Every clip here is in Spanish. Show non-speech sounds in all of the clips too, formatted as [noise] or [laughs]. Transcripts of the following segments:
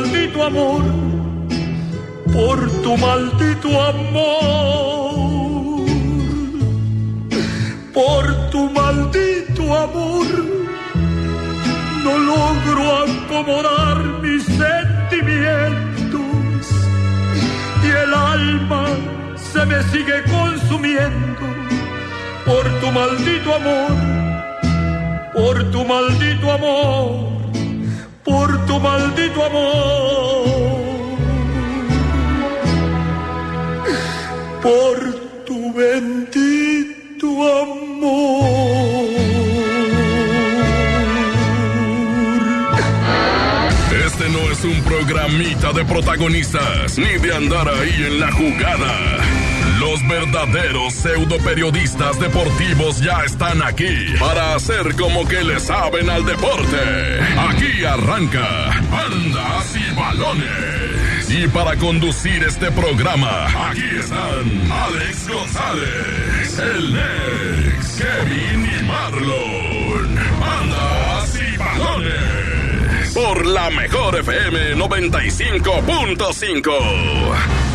maldito amor, por tu maldito amor, por tu maldito amor. No logro acomodar mis sentimientos y el alma se me sigue consumiendo por tu maldito amor, por tu maldito amor, por tu maldito amor, por tu bendito amor. Este no es un programita de protagonistas ni de andar ahí en la jugada. Los verdaderos pseudo periodistas deportivos ya están aquí para hacer como que le saben al deporte. Aquí arranca Andas y Balones. Y para conducir este programa, aquí están Alex González, el Nex, Kevin y Marlon. Andas y Balones. Por la mejor FM 95.5.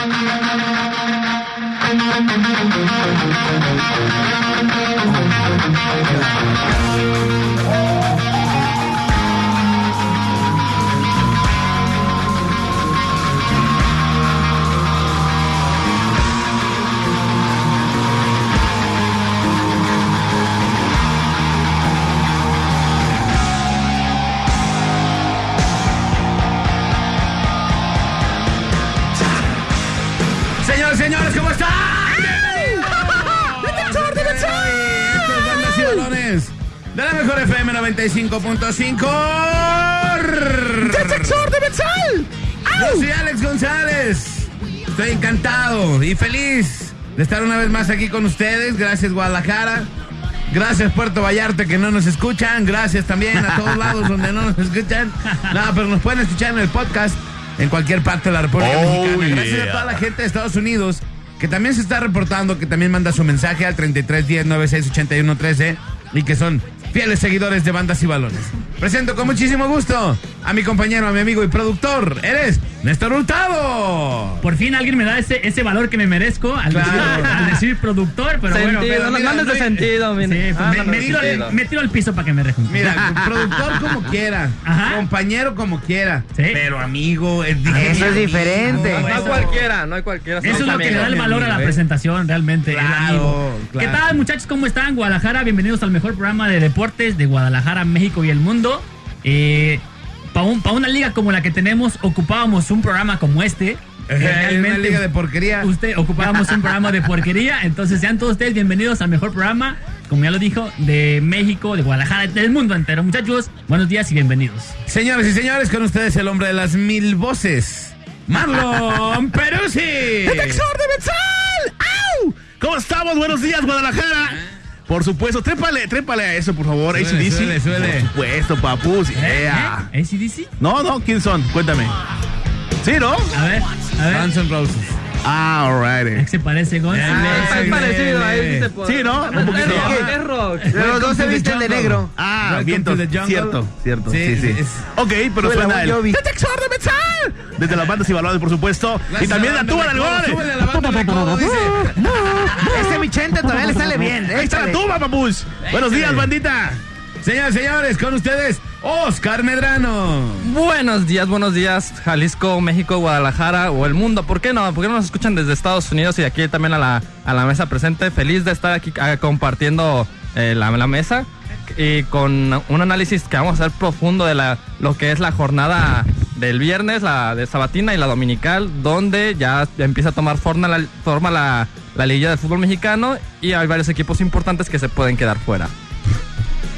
Thank you. Esto es Bandas y Balones de la mejor FM 95.5. ¡Detector de metal! Yo soy Alex González. Estoy encantado y feliz de estar una vez más aquí con ustedes. Gracias, Guadalajara. Gracias, Puerto Vallarta, que no nos escuchan. Gracias también a todos lados donde no nos escuchan. Nada, pero nos pueden escuchar en el podcast en cualquier parte de la República Oh, Mexicana. Gracias yeah. a toda la gente de Estados Unidos que también se está reportando, que también manda su mensaje al 3310 9681 13 y que son fieles seguidores de bandas y balones. Presento con muchísimo gusto a mi compañero, a mi amigo y productor. Eres Néstor Hurtado. Por fin alguien me da ese, ese valor que me merezco al, Claro. decir, al decir productor, pero bueno. Pero no, mira, no no- de sentido, Sí, pues Ah, me, no, tiro, al- me tiro al piso para que me rejunte. Mira, [laughs] productor como quiera, Ajá. compañero como quiera, Sí. pero amigo es diferente. Eso es diferente. No hay cualquiera, no hay cualquiera. Eso es lo que le da el valor a la ¿eh? presentación, realmente. el Claro, amigo. claro. ¿Qué tal, muchachos? ¿Cómo están? Guadalajara, bienvenidos al mejor programa de deportes de Guadalajara, México y el mundo. Para una liga como la que tenemos, ocupábamos un programa como este. Es una liga de porquería. Usted ocupábamos un programa de porquería. Entonces, sean todos ustedes bienvenidos al mejor programa, como ya lo dijo, de México, de Guadalajara, del mundo entero. Muchachos, buenos días y bienvenidos. Señores y señores, con ustedes el hombre de las mil voces, Marlon [laughs] Peruzzi. ¡Detector de metal! ¡Au! ¿Cómo estamos? Buenos días, Guadalajara. Por supuesto, trépale, trépale a eso, por favor. Suele, ACDC. suele, suele. Por supuesto, papus. ¿Eh? Yeah. ¿Eh? ¿ACDC? No, no, ¿quiénes son? Cuéntame. ¿Sí, no? A ver, a ver. Guns N' Roses. Ah, alright. Se parece con. Ah, es parecido a él, dice por- Sí, ¿no? Un poquito. Es rock, los dos se visten de negro. Ah, viento. Cierto, cierto. Sí, sí. es- Ok, pero suena el Desde las bandas y balones, por supuesto. Gracias y también la tuba de del gol. Este Michente todavía le sale bien. Ahí está la tuba, papus. Buenos días, bandita. Señores, señores, con ustedes, Oscar Medrano. Buenos días, buenos días, Jalisco, México, Guadalajara o el mundo. ¿Por qué no? ¿Por qué no nos escuchan desde Estados Unidos y aquí también a la, a la mesa presente? Feliz de estar aquí ah, compartiendo eh, la, la mesa y con un análisis que vamos a hacer profundo de la, lo que es la jornada del viernes, la de Sabatina y la Dominical, donde ya empieza a tomar forma la, forma la, la fútbol mexicano y hay varios equipos importantes que se pueden quedar fuera.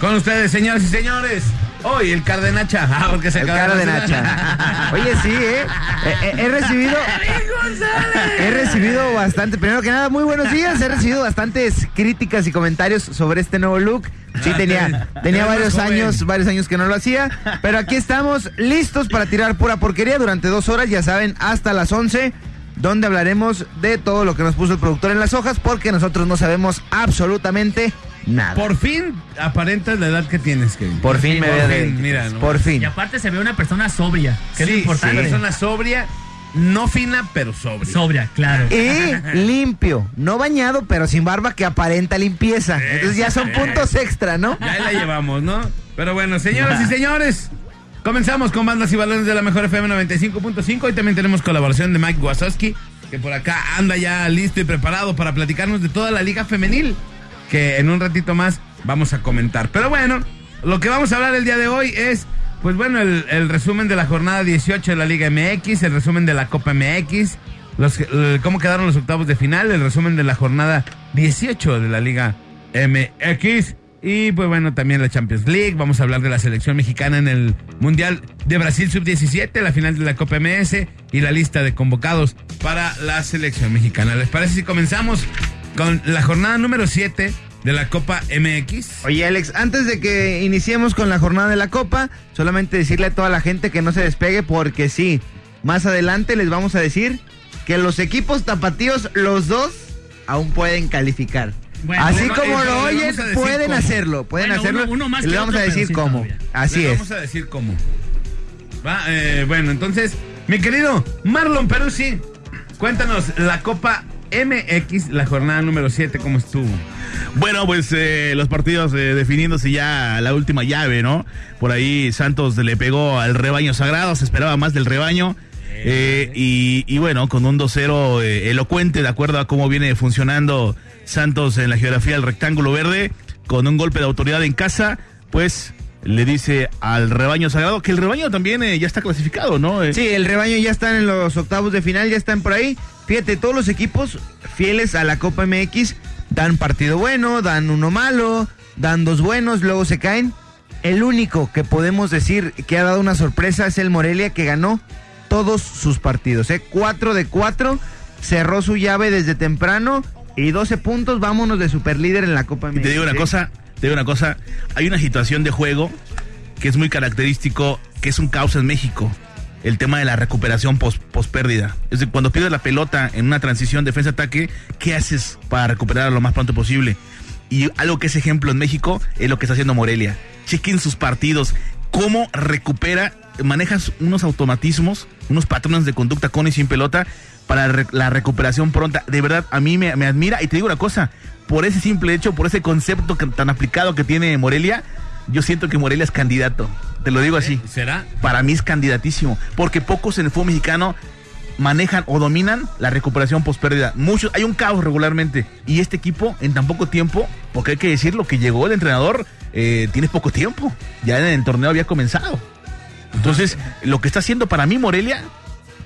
Con ustedes, señores y señores. Hoy el Cardenacha. [laughs] Ah, porque se El acaba cara de la- Nacha. [laughs] Oye, sí, ¿eh? Eh, eh, He recibido. He recibido bastante. Primero que nada, muy buenos días. He recibido bastantes críticas y comentarios sobre este nuevo look. Sí, Ah, tenía, te- te tenía varios joven. años, varios años que no lo hacía. Pero aquí estamos listos para tirar pura porquería durante dos horas, ya saben, hasta las 11. Donde hablaremos de todo lo que nos puso el productor en las hojas, porque nosotros no sabemos absolutamente nada. Por fin aparentas la edad que tienes, Kevin. Por fin me veo de fin, 23. mira, ¿no? Por fin. Y aparte se ve una persona sobria, que es lo importante. sí, persona sobria, no fina, pero sobria. Sobria, claro. Y [laughs] limpio, no bañado, pero sin barba que aparenta limpieza. Entonces ya son puntos extra, ¿no? Ya ahí la llevamos, ¿no? Pero bueno, señoras y señores, comenzamos con bandas y balones de la mejor FM 95.5 y también tenemos colaboración de Mike Wazowski, que por acá anda ya listo y preparado para platicarnos de toda la liga femenil, que en un ratito más vamos a comentar. Pero bueno, lo que vamos a hablar el día de hoy es, pues bueno, el, resumen de la jornada 18 de la Liga MX, el resumen de la Copa MX, los, el- cómo quedaron los octavos de final, el resumen de la jornada 18 de la Liga MX. Y pues bueno, también la Champions League. Vamos a hablar de la selección mexicana en el Mundial de Brasil Sub-17, la final de la Copa MS y la lista de convocados para la selección mexicana. ¿Les parece si comenzamos con la jornada número 7 de la Copa MX? Oye, Alex, antes de que iniciemos con la jornada de la Copa, solamente decirle a toda la gente que no se despegue porque sí, más adelante les vamos a decir que los equipos tapatíos, los dos, aún pueden calificar. Bueno, Así como eh, lo decir pueden cómo. hacerlo, pueden Bueno, hacerlo. uno- uno más y les que vamos a decir cómo. todavía. Así es. Vamos a decir cómo. Va, eh, bueno, entonces, mi querido Marlon Peruzzi, cuéntanos la Copa MX, la jornada número 7, ¿cómo estuvo? Bueno, pues eh, los partidos eh, definiéndose ya la última llave, ¿no? Por ahí Santos le pegó al rebaño sagrado, se esperaba más del rebaño. eh, y, y bueno, con un 2-0 eh, elocuente, de acuerdo a cómo viene funcionando Santos en la geografía del rectángulo verde, con un golpe de autoridad en casa, pues le dice al rebaño sagrado que el rebaño también eh, ya está clasificado, ¿no? Eh, Sí, el rebaño ya están en los octavos de final, ya están por ahí. Fíjate, todos los equipos fieles a la Copa MX dan partido bueno, dan uno malo, dan dos buenos, luego se caen. El único que podemos decir que ha dado una sorpresa es el Morelia que ganó todos sus partidos. ¿eh? 4 de 4, cerró su llave desde temprano y 12 puntos, vámonos de superlíder en la Copa MX. Y te digo una ¿eh? cosa, te digo una cosa, hay una situación de juego que es muy característico, que es un caos en México. El tema de la recuperación post, pérdida. Es decir, cuando pierdes la pelota en una transición defensa-ataque, ¿qué haces para recuperarla lo más pronto posible? Y algo que es ejemplo en México es lo que está haciendo Morelia. Chequen sus partidos, cómo recupera, manejas unos automatismos, unos patrones de conducta con y sin pelota para la recuperación pronta. De verdad, a mí me, me admira y te digo una cosa, por ese simple hecho, por ese concepto tan aplicado que tiene Morelia, yo siento que Morelia es candidato. Te lo digo así. ¿Será? Para mí es candidatísimo, porque pocos en el fútbol mexicano manejan o dominan la recuperación post pérdida. Muchos, hay un caos regularmente. Y este equipo, en tan poco tiempo, porque hay que decirlo, que llegó el entrenador, eh, tiene poco tiempo. Ya en el torneo había comenzado. Entonces, lo que está haciendo para mí Morelia,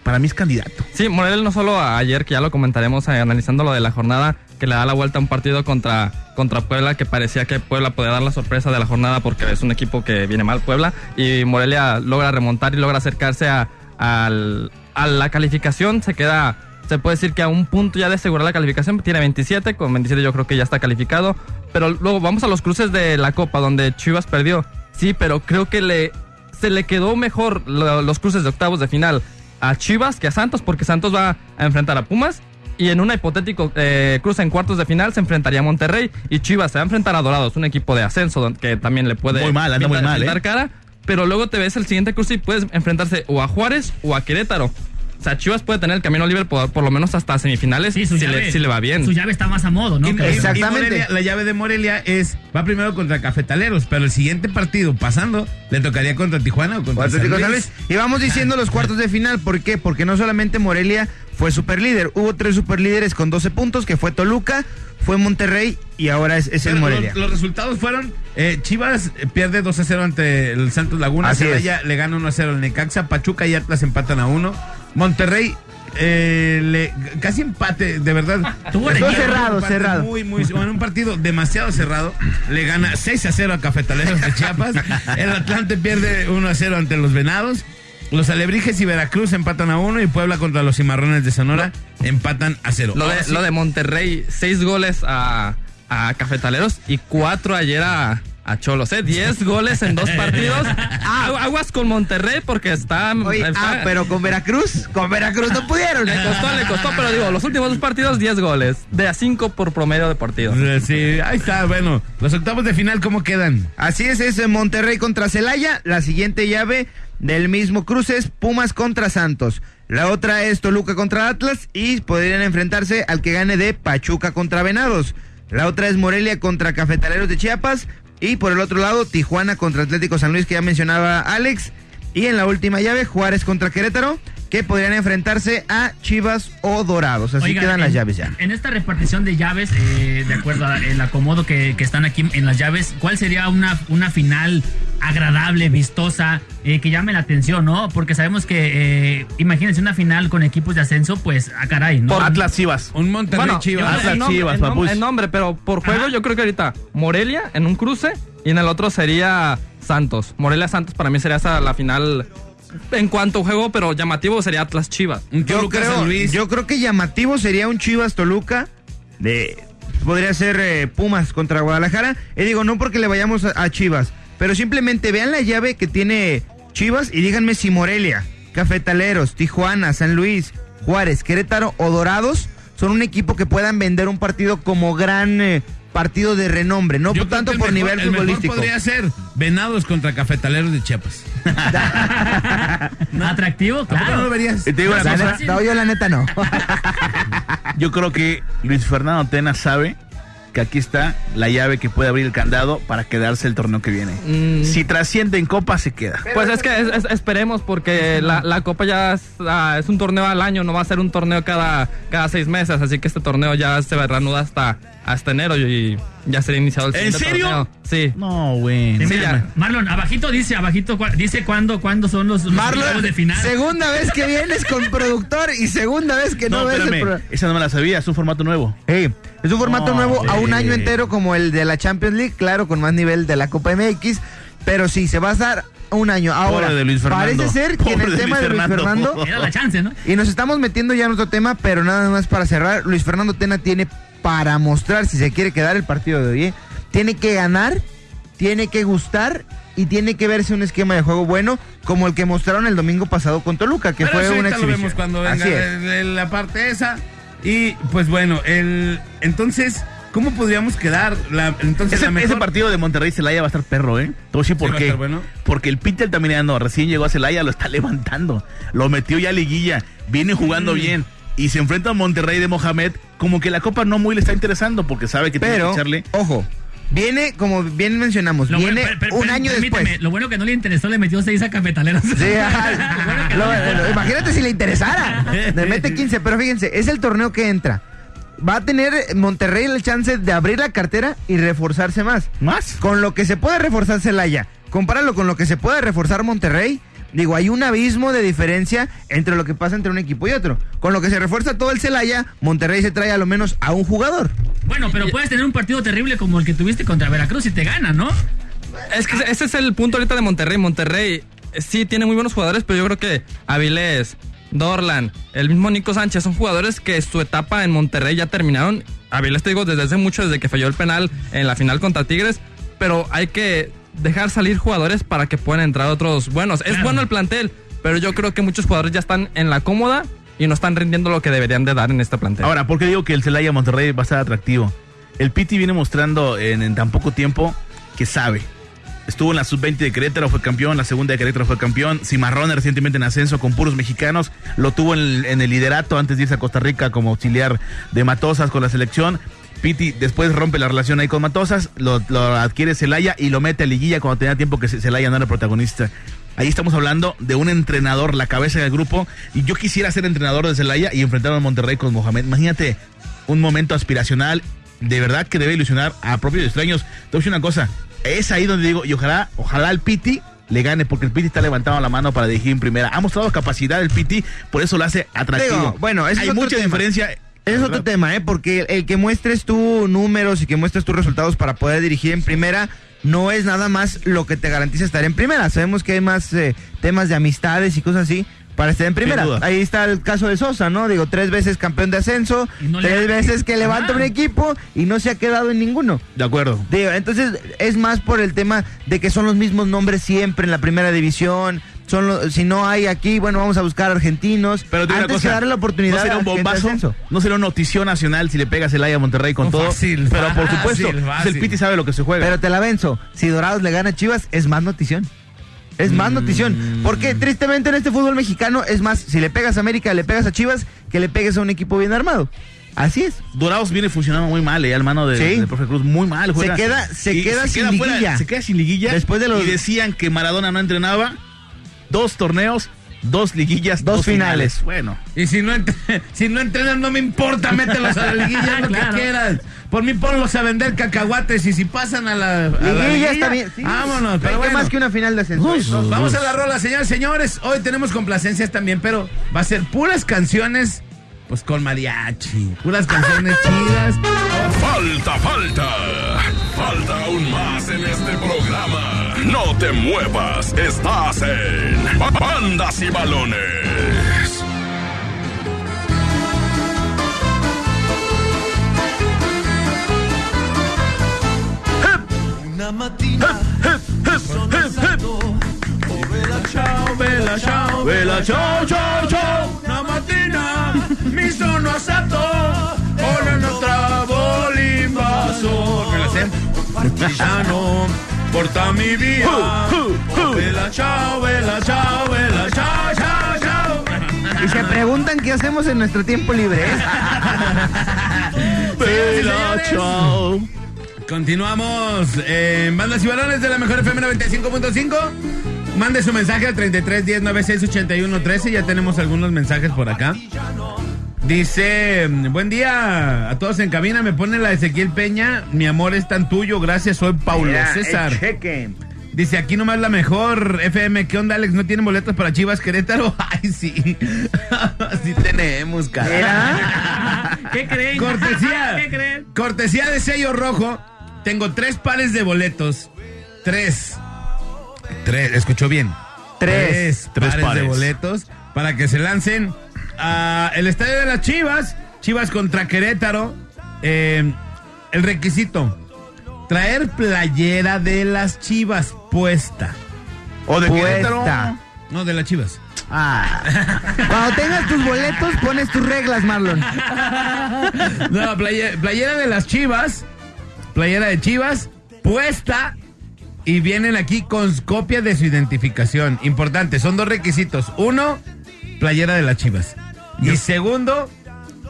para mí es candidato. Sí, Morelia no solo ayer, que ya lo comentaremos eh, analizando lo de la jornada, que le da la vuelta a un partido contra, contra Puebla, que parecía que Puebla podía dar la sorpresa de la jornada porque es un equipo que viene mal Puebla, y Morelia logra remontar y logra acercarse a, a la calificación, se queda... Se puede decir que a un punto ya de asegurar la calificación, tiene 27, con 27 yo creo que ya está calificado. Pero luego vamos a los cruces de la Copa, donde Chivas perdió. Sí, pero creo que le, se le quedó mejor lo- los cruces de octavos de final a Chivas que a Santos, porque Santos va a enfrentar a Pumas. Y en una hipotético eh, cruce en cuartos de final se enfrentaría a Monterrey. Y Chivas se va a enfrentar a Dorados, un equipo de ascenso que también le puede Muy mal, anda muy pintar- mal, pintar ¿eh? cara. Pero luego te ves el siguiente cruce y puedes enfrentarse o a Juárez o a Querétaro. O sea, Chivas puede tener el camino libre por, por lo menos hasta semifinales Sí, su si, llave, le, si le va bien. Su llave está más a modo, ¿no? Y- Creo. y- Exactamente. Morelia- la llave de Morelia es, va primero contra Cafetaleros, pero el siguiente partido pasando le tocaría contra Tijuana o contra San Luis. Luis. Y vamos diciendo los cuartos de final. ¿Por qué? Porque no solamente Morelia fue superlíder. Hubo tres superlíderes con 12 puntos, que fue Toluca, fue Monterrey y ahora es, es el Morelia. Los, los resultados fueron, eh, Chivas eh, pierde 2 a 0 ante el Santos Laguna, Así Celaya le gana 1 a 0 al Necaxa, Pachuca y Atlas empatan a 1, Monterrey eh, le, casi empate, de verdad. [laughs] Estuvo cerrado, empate cerrado. Muy, muy, en un partido demasiado cerrado, le gana 6 a 0 a Cafetaleros de Chiapas, [laughs] el Atlante pierde 1 a 0 ante los Venados, los Alebrijes y Veracruz empatan a 1 y Puebla contra los Cimarrones de Sonora empatan a 0. Lo de, lo de Monterrey, seis goles a, a Cafetaleros y cuatro ayer a, a Cholos, ¿eh? 10 goles en dos partidos. [laughs] Agu- Aguas con Monterrey porque está... Oye, está- ah, pero con Veracruz, con Veracruz no pudieron. Le costó, le costó, pero digo, los últimos dos partidos, 10 goles. De a 5 por promedio de partido. Sí, ahí está, bueno. Los octavos de final, ¿cómo quedan? Así es, es Monterrey contra Celaya. La siguiente llave del mismo cruce es Pumas contra Santos. La otra es Toluca contra Atlas y podrían enfrentarse al que gane de Pachuca contra Venados. La otra es Morelia contra Cafetaleros de Chiapas y por el otro lado Tijuana contra Atlético San Luis que ya mencionaba Alex. Y en la última llave Juárez contra Querétaro que podrían enfrentarse a Chivas o Dorados. Así Oigan, quedan las llaves ya. En esta repartición de llaves, eh, de acuerdo al acomodo que, que están aquí en las llaves, ¿cuál sería una, una final agradable, vistosa, eh, que llame la atención, no? Porque sabemos que, eh, imagínense una final con equipos de ascenso, pues, a caray, ¿no? Por Atlas Chivas. Un Monterrey Bueno, Chivas. Atlas, en nombre, Chivas, en nom- papus. en nombre, pero por juego Ajá. yo creo que ahorita Morelia en un cruce y en el otro sería Santos. Morelia Santos para mí sería esa la final en cuanto a juego, pero llamativo sería Atlas Chivas. Yo creo, Luis. yo creo que llamativo sería un Chivas Toluca de podría ser eh, Pumas contra Guadalajara. Y digo, no porque le vayamos a, a Chivas, pero simplemente vean la llave que tiene Chivas y díganme si Morelia, Cafetaleros, Tijuana, San Luis, Juárez, Querétaro o Dorados son un equipo que puedan vender un partido como gran eh, partido de renombre, no Yo tanto por mejor- nivel el mejor futbolístico. podría ser Venados contra Cafetaleros de Chiapas. [laughs] Atractivo, ¿A poco no claro. lo verías? Y te digo La cosa, no, yo la neta no. yo creo que Luis Fernando Tena sabe que aquí está la llave que puede abrir el candado para quedarse el torneo que viene. Mm. Si trasciende en Copa, se queda. Pues es que es- es- esperemos porque la, la Copa ya es, ah, es un torneo al año, no va a ser un torneo cada, cada seis meses, así que este torneo ya se reanuda hasta, hasta enero y ya será iniciado el ¿En siguiente serio? torneo. Sí. No, güey. Sí. Marlon, abajito dice, abajito, cua- dice cuándo, cuándo son los, los Marlon, de final. segunda vez que vienes con productor y segunda vez que no, No, ves el espérame. programa. Esa no me la sabía, es un formato nuevo. Ey, es un formato No, nuevo a un año entero como el de la Champions League, claro, con más nivel de la Copa MX, pero sí, se va a dar un año. Ahora, de Luis parece ser que en el de tema Luis de Luis Fernando. Fernando, [laughs] Era la chance, ¿no? y nos estamos metiendo ya en otro tema, pero nada más para cerrar, Luis Fernando Tena tiene para mostrar si se quiere quedar el partido de hoy, ¿eh? tiene que ganar, tiene que gustar y tiene que verse un esquema de juego bueno como el que mostraron el domingo pasado con Toluca, que Pero fue una ahorita lo exhibición. vemos cuando venga Así es. de- de la parte esa. Y pues bueno, el entonces, ¿cómo podríamos quedar? La, entonces Ese, la mejor... ese partido de Monterrey Celaya va a estar perro, ¿eh? A decir por va a qué. estar bueno. Porque el Pite Altamirano recién llegó a Celaya, lo está [laughs] levantando. Lo metió ya a liguilla. Viene jugando Mm. bien. Y se enfrenta a Monterrey de Mohamed. Como que la copa no muy le está interesando porque sabe que tiene que echarle. ojo, viene, como bien mencionamos, Lo viene bueno- per- per- un año después. Lo bueno que no le interesó, le metió seis a cafetaleros. Sí, [laughs] imagínate si le interesara. Le mete 15, pero fíjense, es el torneo que entra. Va a tener Monterrey la chance de abrir la cartera y reforzarse más. ¿Más? Con lo que se puede reforzar Celaya, compáralo con lo que se puede reforzar Monterrey. Digo, hay un abismo de diferencia entre lo que pasa entre un equipo y otro. Con lo que se refuerza todo el Celaya, Monterrey se trae a lo menos a un jugador. Bueno, pero puedes tener un partido terrible como el que tuviste contra Veracruz y te gana, ¿no? Es que ese es el punto ahorita de Monterrey. Monterrey eh, sí tiene muy buenos jugadores, pero yo creo que Avilés, Dorlan, el mismo Nico Sánchez son jugadores que su etapa en Monterrey ya terminaron. Avilés te digo desde hace mucho, desde que falló el penal en la final contra Tigres, pero hay que dejar salir jugadores para que puedan entrar otros buenos. Es bueno el plantel, pero yo creo que muchos jugadores ya están en la cómoda y no están rindiendo lo que deberían de dar en este plantel. Ahora, ¿por qué digo que el Celaya Monterrey va a estar atractivo? El Piti viene mostrando en, en tan poco tiempo que sabe. Estuvo en la sub-20 de Querétaro, fue campeón, la segunda de Querétaro fue campeón, Cimarrón recientemente en ascenso con puros mexicanos, lo tuvo en el, en el liderato antes de irse a Costa Rica como auxiliar de Matosas con la selección. Piti después rompe la relación ahí con Matosas, lo, lo adquiere Celaya y lo mete a liguilla cuando tenía tiempo que Celaya no era protagonista. Ahí estamos hablando de un entrenador, la cabeza del grupo. Y yo quisiera ser entrenador de Celaya y enfrentar a Monterrey con Mohamed. Imagínate un momento aspiracional. De verdad que debe ilusionar a propios extraños. Te voy a decir una cosa. Es ahí donde digo, y ojalá, ojalá el Piti le gane, porque el Piti está levantando la mano para dirigir en primera. Ha mostrado capacidad el Piti, por eso lo hace atractivo. Digo, bueno, hay mucha tema. diferencia. Es otro tema, ¿eh? Porque el, que muestres tus números y que muestres tus resultados para poder dirigir en primera no es nada más lo que te garantiza estar en primera. Sabemos que hay más eh, temas de amistades y cosas así, para estar en primera. Ahí está el caso de Sosa, ¿no? Digo, tres veces campeón de ascenso, no tres veces que levanta un equipo y no se ha quedado en ninguno. De acuerdo. Digo, entonces es más por el tema de que son los mismos nombres siempre en la primera división. Son los- si no hay aquí, bueno, vamos a buscar argentinos. Pero antes cosa, que darle la oportunidad ¿no será un bombazo? ¿No será una notición nacional si le pegas el a Monterrey con todo? fácil, Pero por supuesto, pues fácil. el Piti sabe lo que se juega. Pero te la venzo. Si Dorados le gana a Chivas, es más notición. Es más notición. Porque tristemente en este fútbol mexicano es más, si le pegas a América, le pegas a Chivas, que le pegues a un equipo bien armado. Así es. Dorados viene funcionando muy mal, eh, al mano de, Sí. del profe Cruz, muy mal. juega. queda- se Y queda sin liguilla. se queda sin liguilla. Después de los- Y decían que Maradona no entrenaba. Dos torneos, dos liguillas, Dos dos, finales. finales. Bueno. Y si no, [laughs] si no entrenan, no me importa, mételos a la liguilla, [laughs] lo Claro. que quieras. Por mí ponlos a vender cacahuates y si pasan a la, a la Liguilla está bien. Sí. vámonos. Pero ¿Qué bueno, más que una final de ascenso. Vamos a la rola, señores, señores. Hoy tenemos complacencias también, pero va a ser puras canciones, pues con mariachi. Puras canciones [laughs] chidas. Falta, falta. Falta aún más en este programa. No te muevas. Estás en Ba- Bandas y Balones. Una oh bella ciao, bella ciao, Vela, chao, chao, chao. Una mattina mi sono alzato, ora non trovo l'invaso. Me Partigiano, portami via. Oh, bella ciao, bella ciao, bella ciao, ciao, ciao. Y se preguntan qué hacemos en nuestro tiempo libre. ¿eh? [laughs] Vela, chao. Continuamos en Bandas y Balones de la Mejor FM 95.5. Mande su mensaje al 33 10 96 81 13. Ya tenemos algunos mensajes por acá. Dice, buen día a todos en cabina, me pone la Ezequiel Peña, mi amor es tan tuyo, gracias, soy Paulo César. Dice, aquí nomás la mejor FM, ¿qué onda Alex? ¿No tienen boletos para Chivas Querétaro? [laughs] Ay, sí, [laughs] sí tenemos, cara. [laughs] ¿Qué creen? Cortesía. ¿Qué creen? Cortesía de sello rojo. Tengo tres pares de boletos. Tres. Tres, escuchó bien. Tres. Tres pares, de pares. boletos para que se lancen a el estadio de las Chivas. Chivas contra Querétaro. Eh, el requisito. Traer playera de las Chivas puesta. O de Puesta. Querétaro. No, de las Chivas. Ah. [laughs] Cuando tengas tus boletos, pones tus reglas, Marlon. [laughs] No, playe- playera de las Chivas, playera de Chivas, puesta y vienen aquí con copia de su identificación. Importante, son dos requisitos. Uno, playera de las Chivas. Y segundo,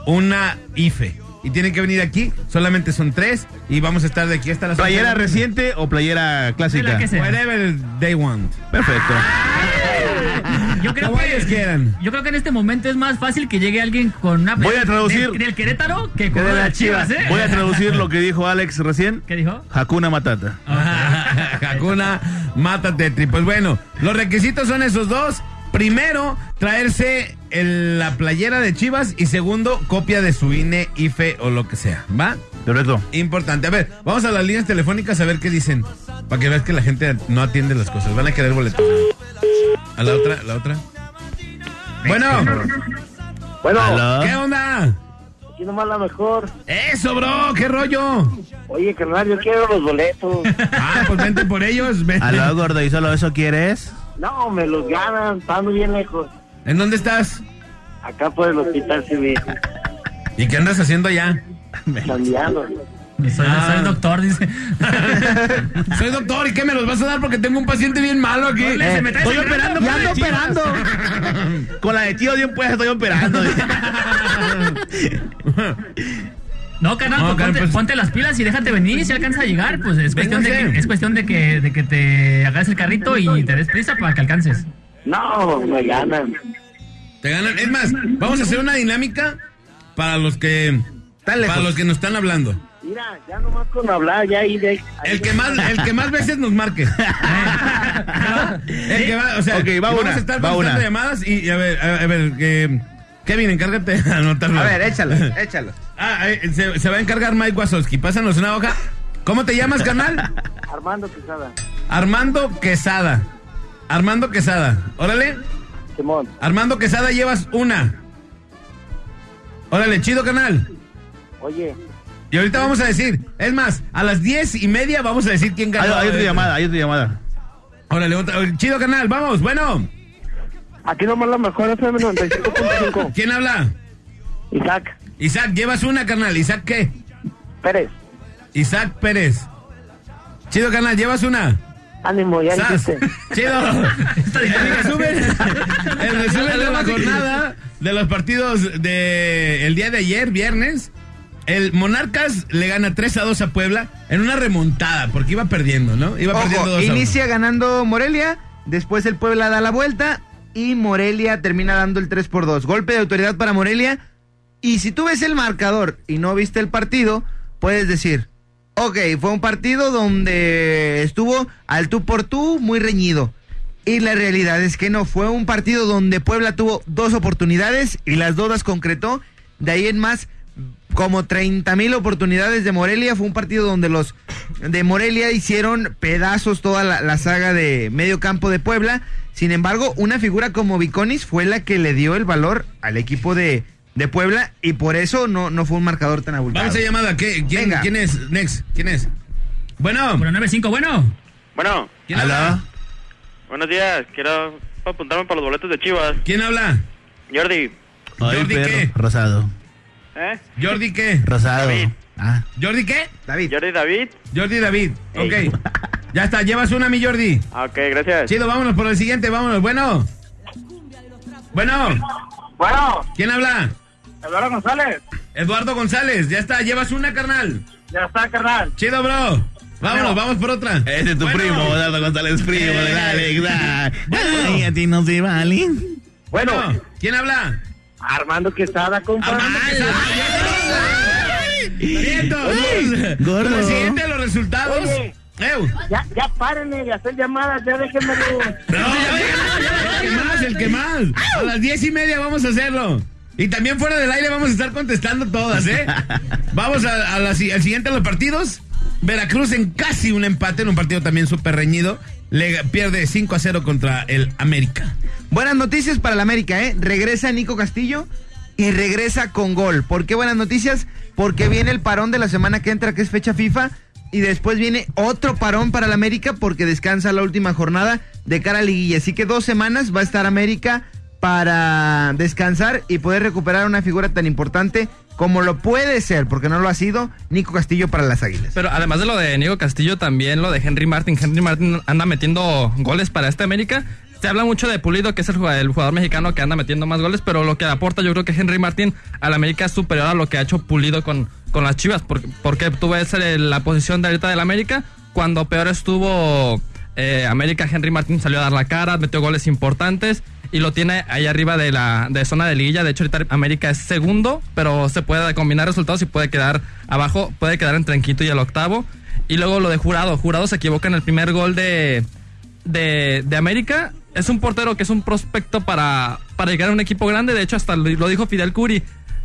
una IFE. Y tienen que venir aquí, solamente son tres y vamos a estar de aquí hasta las ¿Playera reciente o playera clásica? la que sea. Whatever they want. Perfecto. [laughs] Yo creo que ellos quieran. Yo creo que en este momento es más fácil que llegue alguien con una Voy a traducir. del, del Querétaro que con de las de Chivas, ¿eh? Voy a traducir lo que dijo Alex recién. ¿Qué dijo? Hakuna Matata. [laughs] Hakuna Mata Tetri. Pues bueno, los requisitos son esos dos. Primero, traerse el- la playera de Chivas y segundo, copia de su INE, IFE o lo que sea. ¿Va? Correcto. Importante. A ver, vamos a las líneas telefónicas a ver qué dicen. Para que veas que la gente no atiende las cosas. Van a querer boletos. A la otra, la otra. Bueno, Bueno, ¿Aló? ¿qué onda? aquí nomás la mejor. Eso, bro, qué rollo. Oye, carnal, yo quiero los boletos. [laughs] Ah, pues vente por ellos. vente. ¿Aló, gordo? ¿Y solo eso quieres? No, me los ganan, estando bien lejos. ¿En dónde estás? Acá por el hospital civil, ¿Y qué andas haciendo allá? cambiando. Soy, Ah. soy doctor, dice. [laughs] Soy doctor, ¿y qué me los vas a dar? Porque tengo un paciente bien malo aquí. Se me Estoy operando Ya con ando operando. [laughs] Con la de tío Dios pues estoy operando. [laughs] No, carnal, No, pues, carnal, ponte, pues- ponte las pilas y déjate venir si alcanza a llegar. Pues es cuestión, de que, es cuestión de que, de que te hagas el carrito y te des prisa para que alcances. No, me ganan. Te ganan. Es más, vamos a hacer una dinámica para los que para los que nos están hablando. Mira, ya nomás con hablar, ya ahí de El que más, el que más veces nos marque. [laughs] el que va, o sea, va vamos una, a estar va una. llamadas y, y a ver, a, a ver, que Kevin, encárgate de anotarlo. A ver, échalos, [laughs] échalos. Ah, eh, se, se va a encargar Mike Wazowski. Pásanos una hoja. ¿Cómo te llamas, canal? Armando Quesada. Armando Quesada. Armando Quesada. Órale. Simón. Armando Quesada, llevas una. Órale, chido, canal. Oye, Y ahorita vamos a decir, es más, a las diez y media vamos a decir quién Hay, ganó. hay otra llamada, hay otra llamada. Órale, otra- chido, canal, vamos, bueno. Aquí nomás la mejor FM 95.5. [laughs] ¿Quién habla? Isaac Isaac, llevas una, carnal. ¿Isaac qué? Pérez. Isaac Pérez. Chido, canal, llevas una. Ánimo, ya Sas. dijiste. [laughs] Chido. El resumen, el resumen de la jornada de los partidos de el día de ayer, viernes. El Monarcas le gana 3 a 2 a Puebla en una remontada, porque iba perdiendo, ¿no? Iba perdiendo Ojo, 2 a 1. inicia ganando Morelia, después el Puebla da la vuelta y Morelia termina dando el 3 por 2. Golpe de autoridad para Morelia. Y si tú ves el marcador y no viste el partido, puedes decir, ok, fue un partido donde estuvo al tú por tú, muy reñido. Y la realidad es que no, fue un partido donde Puebla tuvo dos oportunidades y las dos las concretó. De ahí en más, como 30 mil oportunidades de Morelia. Fue un partido donde los de Morelia hicieron pedazos toda la, la saga de medio campo de Puebla. Sin embargo, una figura como Viconis fue la que le dio el valor al equipo de, de Puebla y por eso no, no fue un marcador tan abultado. Vamos a llamada. ¿Qué? ¿Quién, Venga. ¿Quién es? Next. ¿Quién es? Bueno. Bueno, 9-5, bueno. Bueno, ¿Quién habla? buenos días. Quiero apuntarme para los boletos de Chivas. ¿Quién habla? Jordi. Ay, Jordi, perro. ¿qué? Rosado. ¿Eh? ¿Jordi qué? Rosado. David. Ah. ¿Jordi qué? David. Jordi David. Jordi David. Ey. Ok. Ya está, llevas una, mi Jordi. Ah, Ok, gracias. Chido, vámonos por el siguiente, vámonos. Bueno. Bueno. Bueno, ¿Quién habla? Eduardo González. Eduardo González. Ya está, llevas una, carnal. Ya está, carnal. Chido, bro. Vámonos, vamos por otra. Ese es tu Bueno. primo, Eduardo González, primo Eh. de Alex. ah. Bueno. Ay, a ti no se vale. Bueno, ¿quién habla? Armando Quesada, compa. Armando Quesada. Gordo. El siguiente los resultados. Oye. Ya, ya párenme de hacer llamadas, ya déjenmelo. [laughs] No, el que más, el que más. A las diez y media vamos a hacerlo. Y también fuera del aire vamos a estar contestando todas, ¿eh? [laughs] Vamos a, a la al siguiente de los partidos. Veracruz en casi un empate, en un partido también súper reñido. Le pierde 5 a 0 contra el América. Buenas noticias para el América, ¿eh? Regresa Nico Castillo y regresa con gol. ¿Por qué buenas noticias? Porque viene el parón de la semana que entra, que es fecha FIFA. Y después viene otro parón para el América porque descansa la última jornada de cara a liguilla. Así que dos semanas va a estar América para descansar y poder recuperar una figura tan importante como lo puede ser, porque no lo ha sido, Nico Castillo para las Águilas. Pero además de lo de Nico Castillo, también lo de Henry Martin. Henry Martin anda metiendo goles para este América. Se habla mucho de Pulido, que es el jugador, el jugador mexicano que anda metiendo más goles, pero lo que aporta yo creo que Henry Martin al América es superior a lo que ha hecho Pulido con, con las Chivas. Porque, porque tú eh, la posición de ahorita del América, cuando peor estuvo eh, América, Henry Martin salió a dar la cara, metió goles importantes y lo tiene ahí arriba de la de zona de liguilla. De hecho, ahorita América es segundo, pero se puede combinar resultados y puede quedar abajo, puede quedar entre el quinto y el octavo. Y luego lo de Jurado. Jurado se equivoca en el primer gol de, de, de América. Es un portero que es un prospecto para, para llegar a un equipo grande. De hecho, hasta lo, dijo Fidel Curi.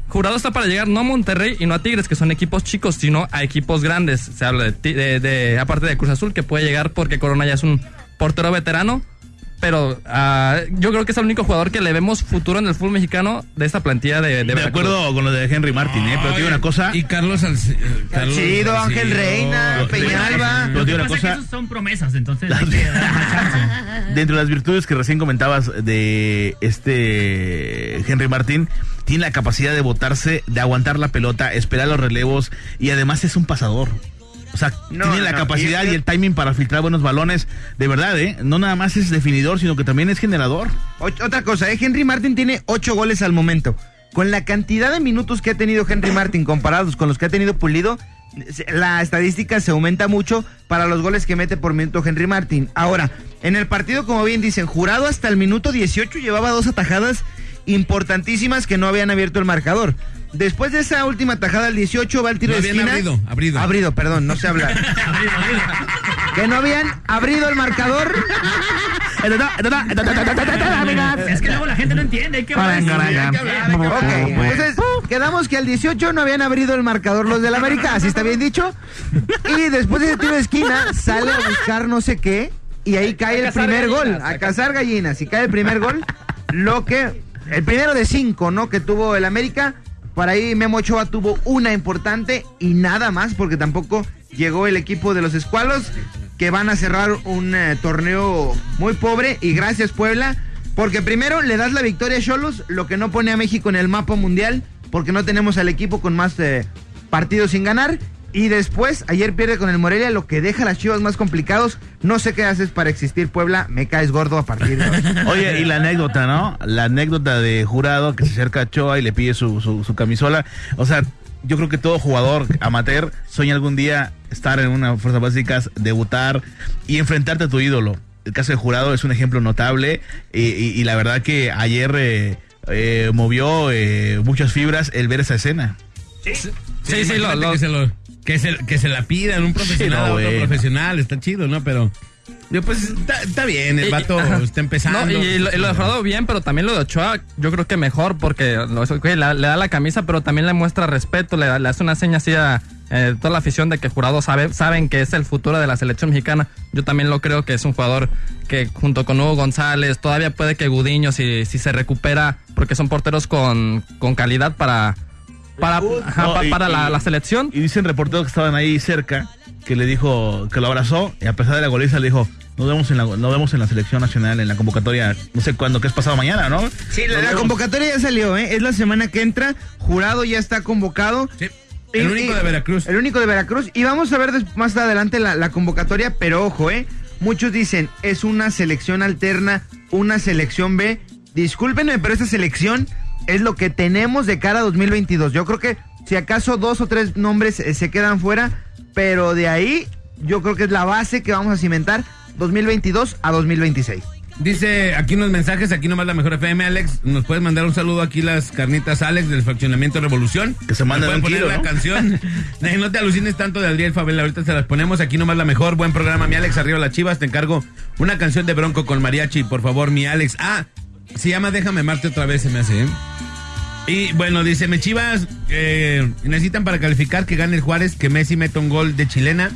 Jurado está para llegar no a Monterrey y no a Tigres, que son equipos chicos, sino a equipos grandes. Se habla de, de- de- aparte de Cruz Azul, que puede llegar porque Corona ya es un portero veterano. Pero ah, yo creo que es el único jugador que le vemos futuro en el fútbol mexicano de esta plantilla de, de De acuerdo con lo de Henry Martin, ¿eh? Pero te digo una cosa. Y Carlos Salci- eh, Carlos Chido, Ángel. Reina, Peñalba. Pero Lo te que digo una pasa es que cosa. esos son promesas, entonces chance. [laughs] Dentro de las virtudes que recién comentabas de este Henry Martín, tiene la capacidad de botarse, de aguantar la pelota, esperar los relevos y además es un pasador. O sea, No, tiene la no, capacidad y- y, el timing para filtrar buenos balones. De verdad, ¿eh? No nada más es definidor, sino que también es generador. Otra cosa, ¿eh? Henry Martin tiene ocho goles al momento. Con la cantidad de minutos que ha tenido Henry Martin comparados con los que ha tenido Pulido, la estadística se aumenta mucho para los goles que mete por minuto Henry Martin. Ahora, en el partido, como bien dicen, jurado hasta el minuto 18 llevaba dos atajadas importantísimas que no habían abierto el marcador. Después de esa última tajada al 18 va el tiro No de habían esquina. abrido, abrido. Abrido, perdón, no sé hablar. que no habían abrido el marcador. Es que luego la gente no entiende. ¿Qué va a decir? Ok, entonces quedamos que al 18 no habían abrido el marcador los del América, así está bien dicho. Y después de ese tiro de esquina sale a buscar no sé qué y ahí cae el primer gol, a cazar gallinas y cae el primer gol. lo que, el primero de cinco, ¿no? Que tuvo el América. Por ahí Memo Ochoa tuvo una importante y nada más, porque tampoco llegó el equipo de los Escualos, que van a cerrar un eh, torneo muy pobre. Y gracias, Puebla, porque primero le das la victoria a Cholos, lo que no pone a México en el mapa mundial, porque no tenemos al equipo con más eh, partidos sin ganar. Y después, ayer pierde con el Morelia, lo que deja a las chivas más complicados. No sé qué haces para existir, Puebla. Me caes gordo a partir de hoy. [laughs] Oye, y la anécdota, ¿no? La anécdota de jurado que se acerca a Choa y le pide su, su, su camisola. O sea, yo creo que todo jugador amateur sueña algún día estar en una fuerza básicas, debutar y enfrentarte a tu ídolo. El caso de jurado es un ejemplo notable y, y- y la verdad que ayer eh, eh, movió eh, muchas fibras el ver esa escena. Sí, Sí, sí, lo- lo- que, se lo- que, se, que se la pidan un profesional no, a otro bueno. profesional, está chido, ¿no? Pero yo pues está, está bien, el Y- vato ajá. está empezando. No, y, lo, y lo de Jurado bien, pero también lo de Ochoa, yo creo que mejor, porque lo- le, le da la camisa, pero también le muestra respeto, le, da- le hace una seña así a eh, toda la afición de que Jurado sabe, saben que es el futuro de la selección mexicana. Yo también lo creo que es un jugador que junto con Hugo González, todavía puede que Gudiño, si, si se recupera, porque son porteros con, con calidad para, para, ajá, No, pa- y- para la, y- la selección. Y dicen reporteros que estaban ahí cerca que le dijo que lo abrazó y a pesar de la goliza le dijo nos vemos en la nos vemos en la selección nacional en la convocatoria no sé cuándo que es pasado mañana no Sí, la, Nos la vemos. convocatoria ya salió, ¿eh? Es la semana que entra. Jurado ya está convocado. Sí, el Y- único de Veracruz. El único de Veracruz. Y vamos a ver más adelante la, la convocatoria, pero ojo, ¿eh? Muchos dicen, es una selección alterna, una selección B. Discúlpenme, pero esta selección es lo que tenemos de cara a 2022. Yo creo que si acaso dos o tres nombres eh, se quedan fuera, pero de ahí yo creo que es la base que vamos a cimentar 2022 a 2026. Dice aquí unos mensajes, aquí nomás la mejor FM, Alex. Nos puedes mandar un saludo aquí las carnitas Alex del fraccionamiento Revolución. Que se Nos un pueden kilo, poner la ¿no? canción. [laughs] Eh, no te alucines tanto de Adriel Favela, ahorita se las ponemos. Aquí nomás la mejor, buen programa, mi Alex, arriba las chivas. Te encargo una canción de Bronco con mariachi, por favor, mi Alex. Ah, se llama Déjame Marte otra vez, se me hace, ¿eh? Y bueno, dice, me chivas, eh, necesitan para calificar que gane el Juárez, que Messi meta un gol de chilena,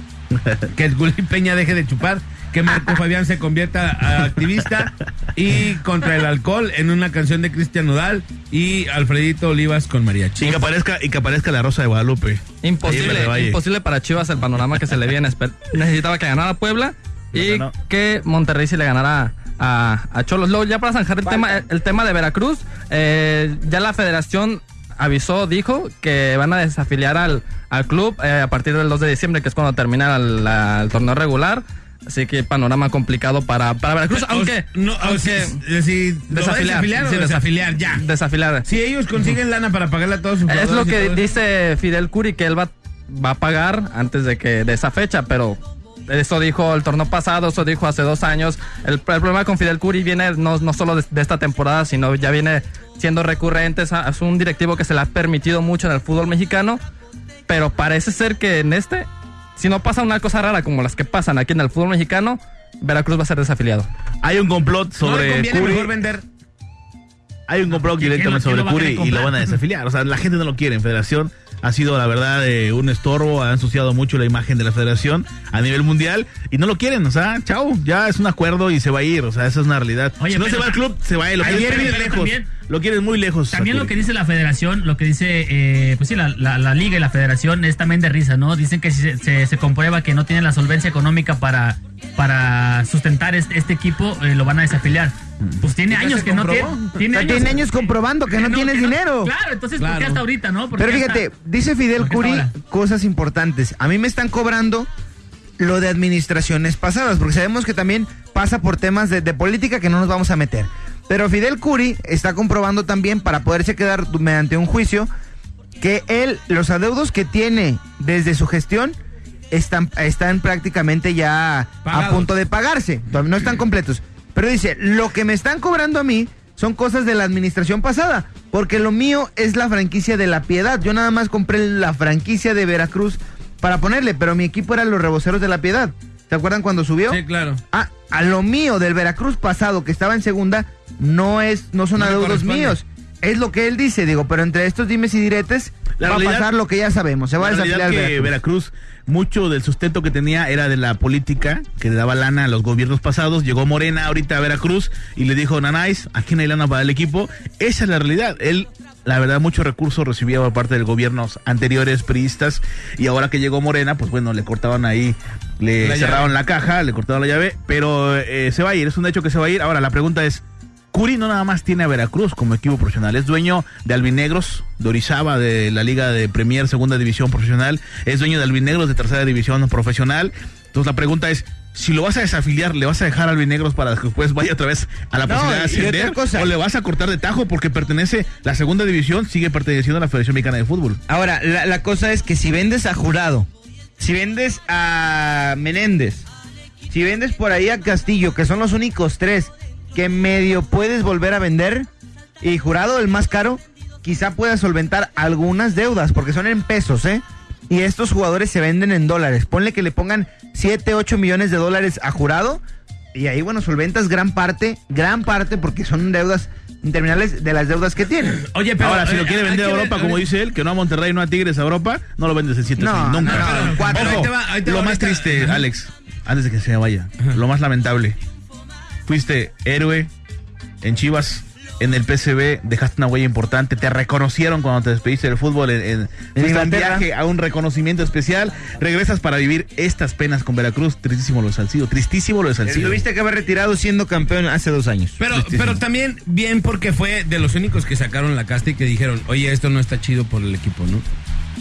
que el Gulli [laughs] Peña deje de chupar, que Marco [laughs] Fabián se convierta a activista y contra el alcohol en una canción de Cristian Nodal y Alfredito Olivas con mariachi. y que aparezca y que aparezca la Rosa de Guadalupe Imposible, imposible para Chivas el panorama que se le viene. Esper- [laughs] Necesitaba que ganara Puebla y No que Monterrey se le ganara a, a Cholos. Luego, ya para zanjar el tema, el tema de Veracruz, eh, ya la federación avisó, dijo que van a desafiliar al, al club eh, a partir del 2 de diciembre, que es cuando termina el, la- el torneo regular. Así que panorama complicado para, para Veracruz, aunque, no, aunque si, ¿lo va a desafiliar, desafiliar sí, desafiliar ya. desafiliar. Si ellos consiguen lana para pagarle a todos sus Es lo que dice Fidel Curi, que él va, va a pagar antes de que de esa fecha, pero eso dijo el torneo pasado, eso dijo hace dos años. El, el problema con Fidel Curi viene no, no solo de, de esta temporada, sino ya viene siendo recurrente. Es, es un directivo que se le ha permitido mucho en el fútbol mexicano, pero parece ser que en este, si no pasa una cosa rara como las que pasan aquí en el fútbol mexicano, Veracruz va a ser desafiliado. hay un complot No le sobre conviene Curi mejor vender. Hay un complot ¿Quién- directamente sobre Curi y lo van a desafiliar. O sea la gente no lo quiere en Federación. Ha sido la verdad eh, un estorbo. Ha ensuciado mucho la imagen de la Federación a nivel mundial y no lo quieren. O sea chao ya es un acuerdo y se va a ir. O sea esa es una realidad. Oye, si no se va al club se va a ir. Lo quieren muy lejos. también- lo quieren muy lejos También lo que dice la federación, lo que dice, eh, pues sí, la, la- la liga y la federación es también de risa, ¿no? Dicen que si se, se- se comprueba que no tienen la solvencia económica para, para sustentar este, este equipo, eh, lo van a desafiliar. Pues tiene ¿Ya años que no comprobó? tiene. Ya Tiene tiene años comprobando que no tienes dinero. Claro, entonces, ¿por qué hasta ahorita, no? ¿Por Pero fíjate, hasta- dice Fidel ¿Por qué Curi cosas importantes. A mí me están cobrando lo de administraciones pasadas, porque sabemos que también pasa por temas de, de política que no nos vamos a meter. Pero Fidel Curi está comprobando también para poderse quedar mediante un juicio que él, los adeudos que tiene desde su gestión están, están prácticamente ya a punto de pagarse. No están completos. Pero dice, lo que me están cobrando a mí son cosas de la administración pasada, porque lo mío es la franquicia de la piedad. Yo nada más compré la franquicia de Veracruz para ponerle, pero mi equipo era los reboceros de la piedad. ¿Se acuerdan cuando subió? Sí, claro. Ah, a lo mío del Veracruz pasado que estaba en segunda no es no son No adeudos míos. Es lo que él dice, digo, pero entre estos dimes y diretes La va realidad- a pasar lo que ya sabemos. Se va a desafiliar que Veracruz. Veracruz, mucho del sustento que tenía era de la política que le daba lana a los gobiernos pasados. Llegó Morena ahorita a Veracruz y le dijo, Nanáis, aquí no hay lana para el equipo. Esa es la realidad. Él, la verdad, muchos recursos recibía por parte de gobiernos anteriores, priistas, y ahora que llegó Morena, pues bueno, le cortaban ahí, le La cerraron llave. la caja, le cortaron la llave, pero eh, se va a ir, es un hecho que se va a ir. Ahora, la pregunta es, Curi no nada más tiene a Veracruz como equipo profesional, es dueño de Albinegros, de Orizaba, de la Liga de Premier, Segunda División Profesional, es dueño de Albinegros de Tercera División Profesional. Entonces la pregunta es, si lo vas a desafiliar, ¿le vas a dejar a Albinegros para que después vaya otra vez a la No, posibilidad de ascender? cosa. ¿O le vas a cortar de tajo porque pertenece, la Segunda División sigue perteneciendo a la Federación Mexicana de Fútbol? Ahora, la, la cosa es que si vendes a Jurado, si vendes a Menéndez, si vendes por ahí a Castillo, que son los únicos tres que medio puedes volver a vender, y Jurado, el más caro, quizá pueda solventar algunas deudas, porque son en pesos, ¿eh? Y estos jugadores se venden en dólares. Ponle que le pongan 7, 8 millones de dólares a Jurado, y ahí, bueno, solventas gran parte, gran parte, porque son deudas interminables de las deudas que tienen. [clears throat] Oye, pero. Ahora, si eh, lo quiere hay vender a Europa, como dice él, que no a Monterrey, no a Tigres, a Europa, no lo vendes en 7 No, nunca. no, no, cuatro. Ojo, Ahí te va, ahí te lo va más triste. Alex, antes de que se me vaya, lo más lamentable. Fuiste héroe en Chivas, en el PCB, dejaste una huella importante, te reconocieron cuando te despediste del fútbol, en, en- un viaje, a un reconocimiento especial, regresas para vivir estas penas con Veracruz, tristísimo lo de Salcido, tristísimo lo de Salcido. Tuviste que haber retirado siendo campeón hace dos años. Pero, pero también bien porque fue de los únicos que sacaron la casta y que dijeron, oye, esto no está chido por el equipo, ¿no?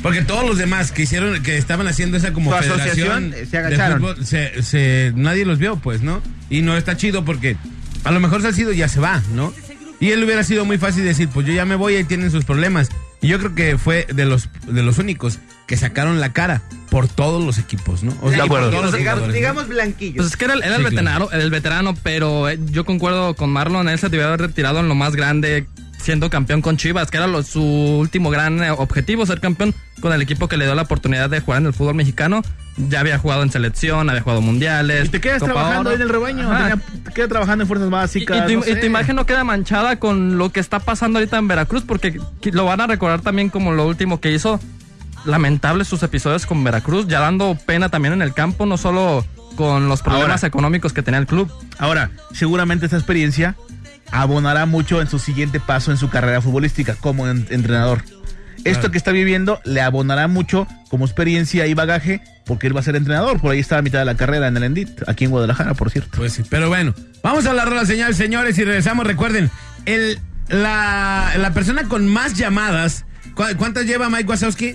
Porque todos los demás que hicieron, que estaban haciendo esa como federación asociación, eh, se de agacharon. fútbol, se- se- nadie los vio, pues, ¿no? Y no está chido porque a lo mejor Salcido ya se va, ¿no? Y él hubiera sido muy fácil decir, pues yo ya me voy, ahí tienen sus problemas. Y yo creo que fue de los, de los únicos que sacaron la cara por todos los equipos, ¿no? O por acuerdo. todos los digamos, digamos blanquillo. Pues es que era, el- era Sí, el veterano, el veterano, pero eh, yo concuerdo con Marlon, él se debió haber retirado en lo más grande, siendo campeón con Chivas, que era lo- su último gran eh, objetivo, ser campeón con el equipo que le dio la oportunidad de jugar en el fútbol mexicano. Ya había jugado en selección, había jugado mundiales. Y te quedas Copa trabajando ahí en el rebaño, tenía- te quedas trabajando en fuerzas Y, y básicas. tu, no y tu imagen no queda manchada con lo que está pasando ahorita en Veracruz, porque lo van a recordar también como lo último que hizo. Lamentables sus episodios con Veracruz, ya dando pena también en el campo, no solo con los problemas Ahora. económicos que tenía el club. Ahora, seguramente esta experiencia abonará mucho en su siguiente paso en su carrera futbolística como en- entrenador. Esto que está viviendo le abonará mucho como experiencia y bagaje porque él va a ser entrenador. Por ahí está la mitad de la carrera en el Endit, aquí en Guadalajara, por cierto. Pues sí, pero bueno, vamos a hablar de la señal, señores, y regresamos. Recuerden, el, la, la persona con más llamadas, ¿cu- ¿cuántas lleva Mike Wazowski?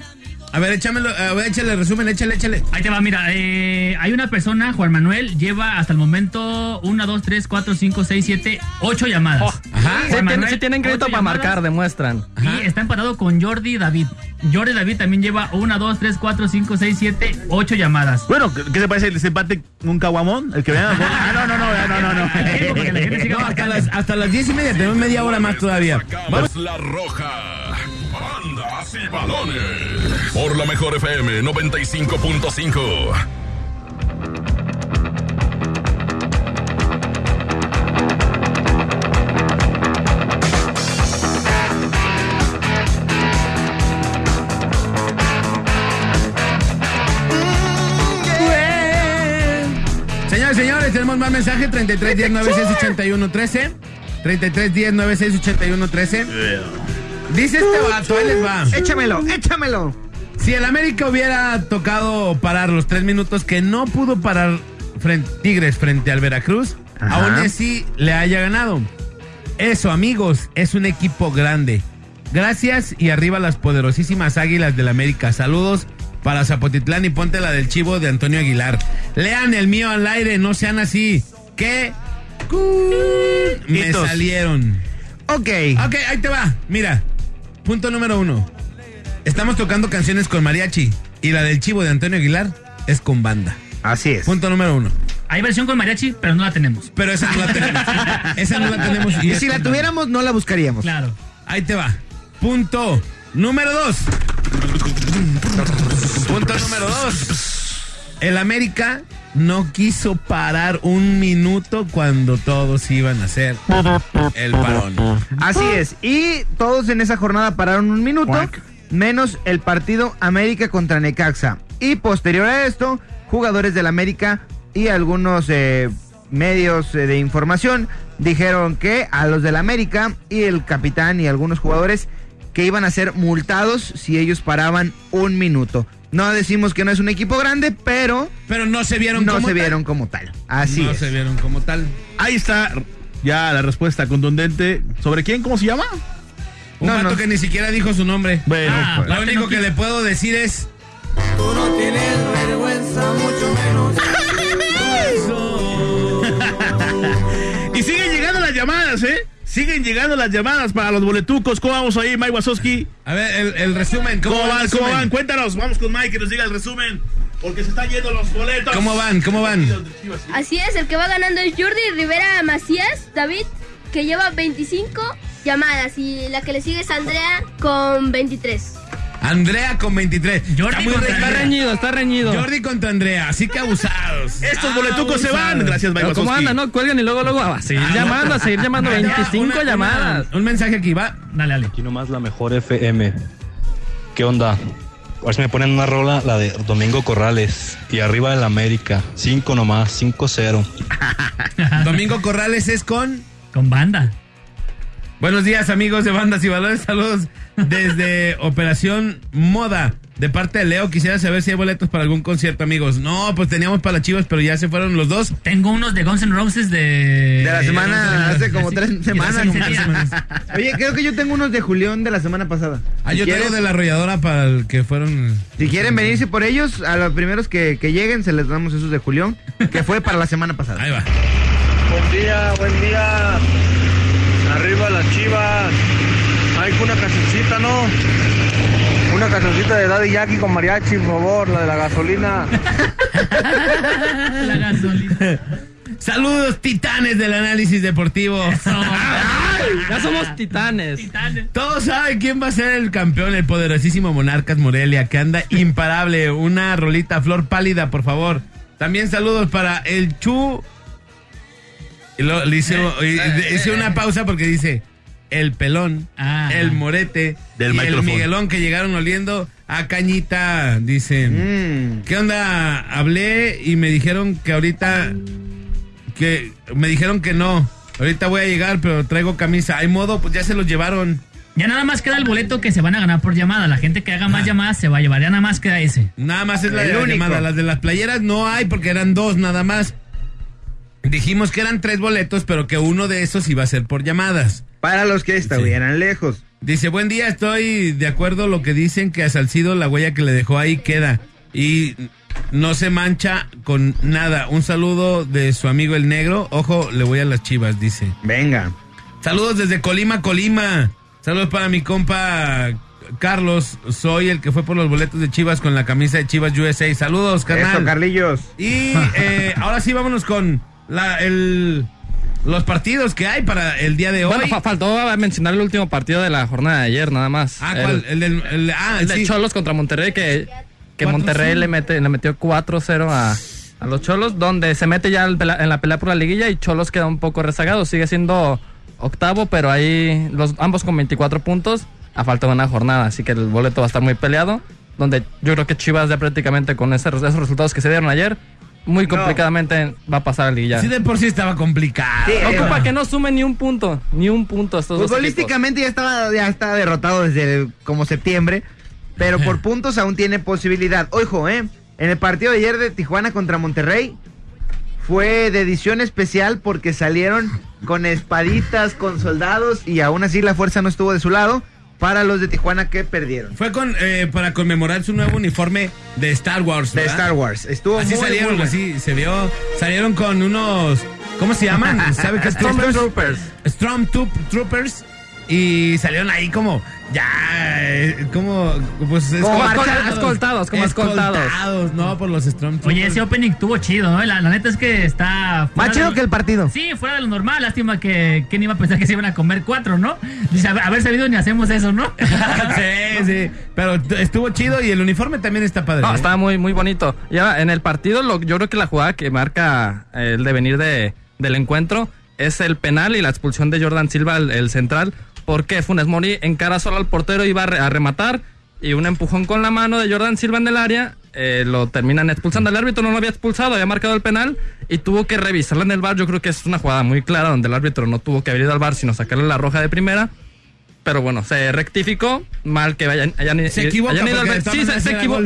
A ver, échamelo, a ver, échale resumen, échale, échale. Ahí te va, mira, eh, hay una persona, Juan Manuel, lleva hasta el momento 1, 2, 3, 4, 5, 6, 7, 8 llamadas. Ajá. Sí, Juan tienen, Manuel, sí tienen crédito para llamadas. marcar, demuestran. Y está empatado con Jordi David. Jordi David también lleva 1, 2, 3, 4, 5, 6, 7, 8 llamadas. Bueno, ¿qué te parece el desempate un caguamón? El que vea. [laughs] Ah, no, no, no, no, no, no. No, hasta las, hasta las diez y media, tenemos media hora más todavía. Vamos la roja. Bandas y balones. Por la mejor FM 95.5. Señores, señores, tenemos más mensaje 33 10 96 81 13. 33 10 96 81 13. Dice este vato, ahí les va. Échamelo, échamelo. Si el América hubiera tocado parar los tres minutos que no pudo parar frente, Tigres frente al Veracruz, Ajá. aún así le haya ganado. Eso, amigos, es un equipo grande. Gracias y arriba las poderosísimas águilas del América. Saludos para Zapotitlán y ponte la del chivo de Antonio Aguilar. Lean el mío al aire, no sean así. Que me salieron. Ok. Ok, ahí te va. Mira, punto número uno. Estamos tocando canciones con mariachi y la del chivo de Antonio Aguilar es con banda. Así es. Punto número uno. Hay versión con mariachi, pero no la tenemos. Pero esa no la tenemos. [laughs] esa no la tenemos. Y es si la tuviéramos, no la buscaríamos. Claro. Ahí te va. Punto número dos. Punto número dos. El América no quiso parar un minuto cuando todos iban a hacer el parón. Así es. Y todos en esa jornada pararon un minuto, menos el partido América contra Necaxa. Y posterior a esto, jugadores del América y algunos eh, medios eh, de información dijeron que a los del América y el capitán y algunos jugadores que iban a ser multados si ellos paraban un minuto. No decimos que no es un equipo grande, pero Pero no se vieron no como se tal. vieron como tal. Así no es. se vieron como tal. Ahí está ya la respuesta contundente. ¿Sobre quién? ¿Cómo se llama? Un No, vato no. que ni siquiera dijo su nombre. Bueno, Ah, pues. Lo único no que le puedo decir es. [laughs] Y siguen llegando las llamadas, ¿eh? Siguen llegando las llamadas para los boletucos. ¿Cómo vamos ahí, Mike Wazowski? A ver, el, el resumen. ¿Cómo, ¿Cómo va el van? ¿Cómo van? Cuéntanos. Vamos con Mike que nos diga el resumen. Porque se están yendo los boletos. ¿Cómo van? ¿Cómo van? Así es, el que va ganando es Jordi Rivera Macías, David, que lleva 25 llamadas y la que le sigue es Andrea con 23. Andrea con 23. Jordi Está muy contra Está reñido, está reñido. Jordi contra Andrea, así que abusados. Estos boletucos se van. Gracias, Mike ¿cómo Wazowski. anda, no? Cuelgan y luego, luego a seguir Ah, llamando, a seguir llamando. Ahí va, 25 una- una- llamadas. un mensaje aquí, va. Dale, dale. Aquí nomás la mejor FM. ¿Qué onda? A ver si me ponen una rola, la de Domingo Corrales. Y arriba del América. 5 nomás, 5-0. [laughs] Domingo Corrales es con. Con banda. Buenos días, amigos de Bandas y Valores. Saludos desde [laughs] Operación Moda. De parte de Leo, quisiera saber si hay boletos para algún concierto, amigos. No, pues teníamos para las chivas, pero ya se fueron los dos. Tengo unos de Guns N' Roses de... De la semana, hace como tres semanas. hace como tres semanas. Oye, creo que yo tengo unos de Julián de la semana pasada. Ah, Si yo tengo de la arrolladora para el que fueron. Si quieren venirse por ellos, a los primeros que, que lleguen se les damos esos de Julián, que fue para la semana pasada. Ahí va. Buen día, buen día. Arriba las chivas. Hay una cancioncita, ¿no? Una cancioncita de Daddy Yankee con mariachi, por favor, la de la gasolina. [laughs] La gasolina. Saludos, titanes del análisis deportivo. [laughs] Ya somos titanes. Todos saben quién va a ser el campeón, el poderosísimo Monarcas Morelia, que anda imparable. Una rolita flor pálida, por favor. También saludos para el Chu. Y lo- le hice, y- hice una pausa porque dice el pelón, Ah. el morete Del y el. Miguelón que llegaron oliendo a cañita. Dicen. Mm. ¿Qué onda? Hablé y me dijeron que ahorita que me dijeron que no. Ahorita voy a llegar, pero traigo camisa. Hay modo, pues ya se los llevaron. Ya nada más queda el boleto que se van a ganar por llamada. La gente que haga más llamadas se va a llevar. Ya nada más queda ese. Nada más es la de la llamada. Las de las playeras no hay porque eran dos nada más. Dijimos que eran tres boletos, pero que uno de esos iba a ser por llamadas. Para los que estuvieran lejos. Dice, buen día, estoy de acuerdo lo que dicen que a Salcido la huella que le dejó ahí queda. Y no se mancha con nada. Un saludo de su amigo el negro. Ojo, le voy a las chivas, dice. Venga. Saludos desde Colima, Colima. Saludos para mi compa Carlos. Soy el que fue por los boletos de Chivas con la camisa de Chivas USA. Saludos, carnal. Eso, Carlillos. y eh, ahora sí, vámonos con la, el, los partidos que hay para el día de hoy. Bueno, fa- faltó mencionar el último partido de la jornada de ayer, nada más. ah, ¿cuál? El, el- ah, El de sí. Cholos contra Monterrey, que, que 4-0. Monterrey le, mete, le metió 4-0 a, a los Cholos, donde se mete ya en la pelea por la liguilla y Cholos queda un poco rezagado. Sigue siendo octavo, pero ahí los ambos con 24 puntos a falta de una jornada, así que el boleto va a estar muy peleado. Donde yo creo que Chivas ya prácticamente con ese- esos resultados que se dieron ayer, muy No. complicadamente va a pasar a la liguilla. Sí, de por sí estaba complicado. Sí, ocupa que no sume ni un punto, ni un punto estos dos equipos. Futbolísticamente ya estaba ya está derrotado desde como septiembre, pero por puntos aún tiene posibilidad. Ojo, eh, en el partido de ayer de Tijuana contra Monterrey fue de edición especial porque salieron con espaditas, con soldados y aún así la fuerza no estuvo de su lado para los de Tijuana que perdieron. Fue con, eh, para conmemorar su nuevo uniforme de Star Wars. De. Star Wars. Estuvo Así muy, salieron, muy así se vio. Salieron con unos. ¿Cómo se llaman? [laughs] ¿Sabe qué Stormtroopers. Stormtroopers. y salieron ahí como ya eh, como pues Como escoltados. escoltados, como escoltados. Escoltados, no por los Stormtroopers. Oye, ese opening tuvo chido, ¿no? La, la neta es que está. fuera Más chido lo- que el partido. Sí, fuera de lo normal. Lástima que quién iba a pensar que se iban a comer cuatro, ¿no? Dice, haber sabido ni hacemos eso, ¿no? [laughs] sí, sí, pero estuvo chido y el uniforme también está padre. No, ¿eh? estaba muy, muy bonito. Y ahora, en el partido, lo- yo creo que la jugada que marca eh, el devenir de, del encuentro es el penal y la expulsión de Jordan Silva, el, el central, porque Funes Mori encara solo al portero, iba a, re- a rematar, y un empujón con la mano de Jordan Silva en el área, eh, lo terminan expulsando. El árbitro no lo había expulsado, había marcado el penal, y tuvo que revisarla en el bar. Yo creo que es una jugada muy clara, donde el árbitro no tuvo que haber ido al bar, sino sacarle la roja de primera. Pero bueno, se rectificó, mal que hayan, hayan, se equivoca hayan ido al bar. Sí, se, se equivocó.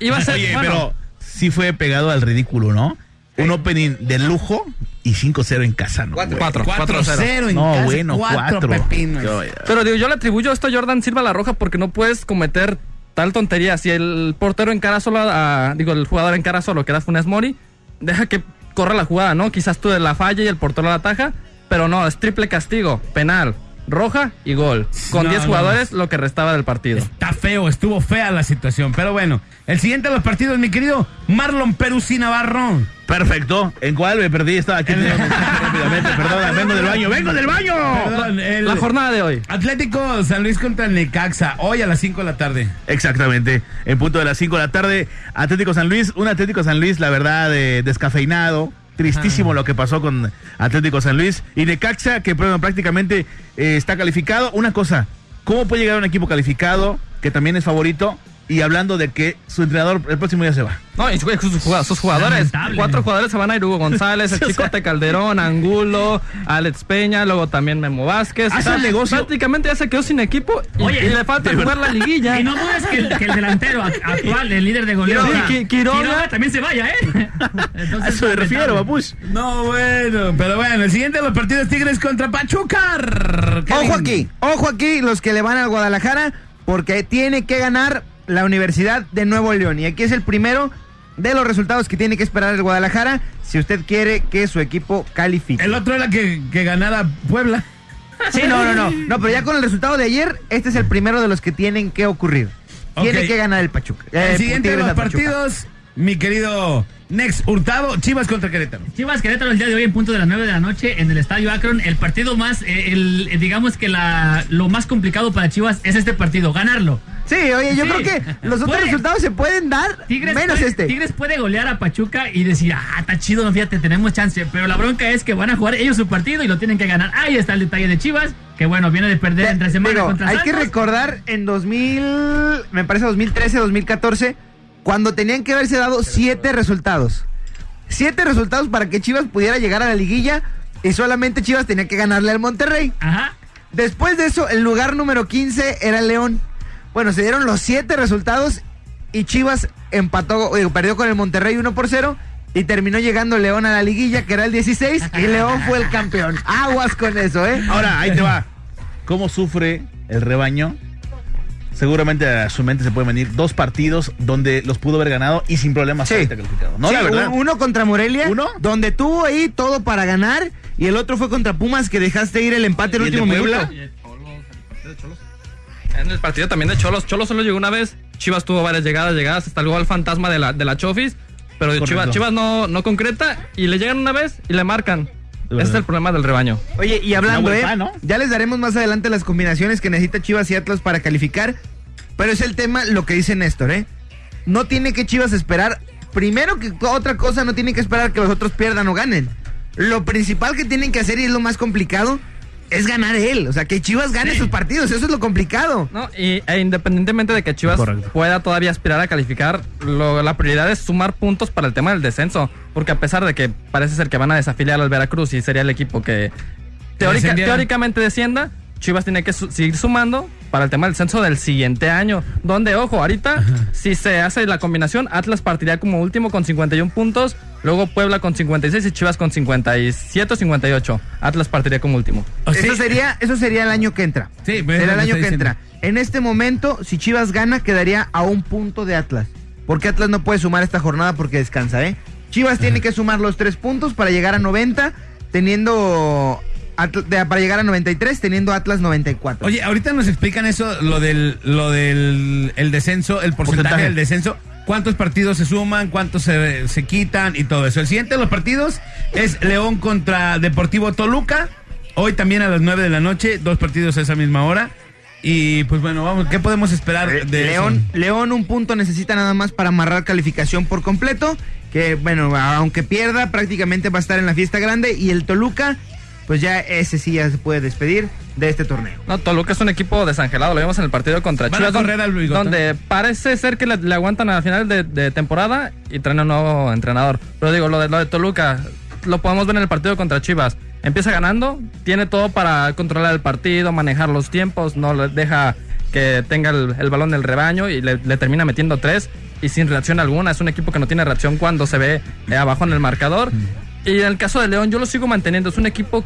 Iba a ser, Oye, bueno, pero sí fue pegado al ridículo, ¿no? Un opening de lujo y 5-0 en casa, ¿no? güey? 4 4-0 en No, casa, bueno, cuatro 4. pepinos. Pero digo, yo le atribuyo esto a Jordan Silva la roja porque no puedes cometer tal tontería. Si el portero encara solo a, digo, el jugador encara solo, que era Funes Mori, deja que corra la jugada, ¿no? Quizás tú de la falla y el portero la ataja, pero no, es triple castigo, penal, roja y gol. Con No, 10 no. jugadores, lo que restaba del partido. Está feo, estuvo fea la situación. Pero bueno, el siguiente de los partidos, mi querido Marlon Peruzzi Navarro. Perfecto. ¿En cuál me perdí? Estaba aquí mensaje rápidamente. Perdón, vengo del baño. ¡Vengo del baño! Perdón, el La jornada de hoy. Atlético San Luis contra el Necaxa, hoy a las 5 de la tarde. Exactamente. En punto de las 5 de la tarde, Atlético San Luis. Un Atlético San Luis, la verdad, eh, descafeinado. Tristísimo lo que pasó con Atlético San Luis. Y Necaxa, que bueno, prácticamente eh, está calificado. Una cosa, ¿cómo puede llegar un equipo calificado, que también es favorito, y hablando de que su entrenador el próximo día se va? No, y sus, sus jugad- sus jugadores, Lamentable. cuatro jugadores se van a ir, Hugo González, el [laughs] Chicote Calderón, Angulo, Alex Peña, luego también Memo Vázquez. Hace el negocio. Prácticamente ya se quedó sin equipo y, Oye, y le falta jugar la liguilla. Y no dudes que el, que el delantero act- actual, el líder de goleo, Sí, o sea, Qui- Quiroga. también se vaya, ¿eh? [laughs] Entonces, A eso me refiero, papush. No, bueno, pero bueno, el siguiente de los partidos Tigres contra Pachuca. Ojo aquí, ojo aquí los que le van al Guadalajara, porque tiene que ganar la Universidad de Nuevo León. Y aquí es el primero de los resultados que tiene que esperar el Guadalajara si usted quiere que su equipo califique. El otro era que, que ganara Puebla. Sí, no, no, no. [laughs] No, pero ya con el resultado de ayer, este es el primero de los que tienen que ocurrir. Tiene que ganar el Pachuca. El Eh, siguiente de los partidos, mi querido Next Hurtado, Chivas contra Querétaro. Chivas Querétaro el día de hoy en punto de las 9 de la noche en el Estadio Akron. El partido más, eh, el, eh, digamos que la, lo más complicado para Chivas es este partido, ganarlo. Sí, oye, yo Sí. creo que los otros Puede- resultados se pueden dar Tigres menos puede, este. Tigres puede golear a Pachuca y decir, ah, está chido, no, fíjate, tenemos chance. Pero la bronca es que van a jugar ellos su partido y lo tienen que ganar. Ahí está el detalle de Chivas, que bueno, viene de perder entre semana Digo, contra hay que recordar en 2000, me parece 2013, 2014, cuando tenían que haberse dado siete resultados. Siete resultados para que Chivas pudiera llegar a la liguilla y solamente Chivas tenía que ganarle al Monterrey. Ajá. Después de eso, el lugar número 15 era el León. Bueno, se dieron los siete resultados y Chivas empató, perdió con el Monterrey 1 por 0 y terminó llegando León a la liguilla, que era el 16, y León fue el campeón. Aguas con eso, ¿eh? Ahora, ahí te va. ¿Cómo sufre el rebaño? Seguramente a su mente se pueden venir dos partidos donde los pudo haber ganado y sin problemas Sí. calificado. No, Sí, la verdad. un- Uno contra Morelia, ¿Uno? donde tuvo ahí todo para ganar, y el otro fue contra Pumas, que dejaste ir el empate en ¿Y el el de último minuto. En el partido también de Cholos. Cholos solo llegó una vez. Chivas tuvo varias llegadas, llegadas. Hasta el gol fantasma de la, de la Chofis. Pero. Chivas, Chivas no, no concreta y le llegan una vez y le marcan. Ese es el problema del rebaño. Oye, y hablando, ¿eh? Ya les daremos más adelante las combinaciones que necesita Chivas y Atlas para calificar. Pero es el tema lo que dice Néstor, ¿eh? No tiene que Chivas esperar. Primero que otra cosa, no tiene que esperar que los otros pierdan o ganen. Lo principal que tienen que hacer y es lo más complicado es ganar él. O sea, que Chivas gane sus partidos. Eso es lo complicado. ¿no? Y, e independientemente de que Chivas Correcto. pueda todavía aspirar a calificar, lo- la prioridad es sumar puntos para el tema del descenso. Porque a pesar de que parece ser que van a desafiliar al Veracruz y sería el equipo que teórica- teóricamente descienda, Chivas tiene que su- seguir sumando para el tema del censo del siguiente año. Donde, ojo, ahorita, si se hace la combinación, Atlas partiría como último con 51 puntos, luego Puebla con 56 y Chivas con 57 o 58. Atlas partiría como último. Sí, Eso sería, eso sería el año que entra. Sí, Será el año que entra. En este momento, si Chivas gana, quedaría a un punto de Atlas. Porque Atlas no puede sumar esta jornada porque descansa, ¿eh? Chivas tiene que sumar los tres puntos para llegar a 90, teniendo para llegar a 93, teniendo Atlas 94. Oye, ahorita nos explican eso, lo del, lo del el descenso, el porcentaje, Porcentaje. del descenso. ¿Cuántos partidos se suman? ¿Cuántos se, se quitan? Y todo eso. El siguiente de los partidos es León contra Deportivo Toluca. Hoy también a las 9 de la noche, dos partidos a esa misma hora. Y pues bueno, vamos, ¿qué podemos esperar de Eh, León, León un punto necesita nada más para amarrar calificación por completo. Que bueno, aunque pierda, prácticamente va a estar en la fiesta grande. Y el Toluca, pues ya ese sí ya se puede despedir de este torneo. No, Toluca es un equipo desangelado, lo vimos en el partido contra Van Chivas, donde, parece ser que le, le aguantan al final de, de temporada y traen un nuevo entrenador. Pero digo, lo de, lo de Toluca, lo podemos ver en el partido contra Chivas. Empieza ganando, tiene todo para controlar el partido, manejar los tiempos, no le deja que tenga el, el balón del rebaño y le, le termina metiendo tres y sin reacción alguna. Es un equipo que no tiene reacción cuando se ve eh, abajo en el marcador. Y en el caso de León, yo lo sigo manteniendo. Es un equipo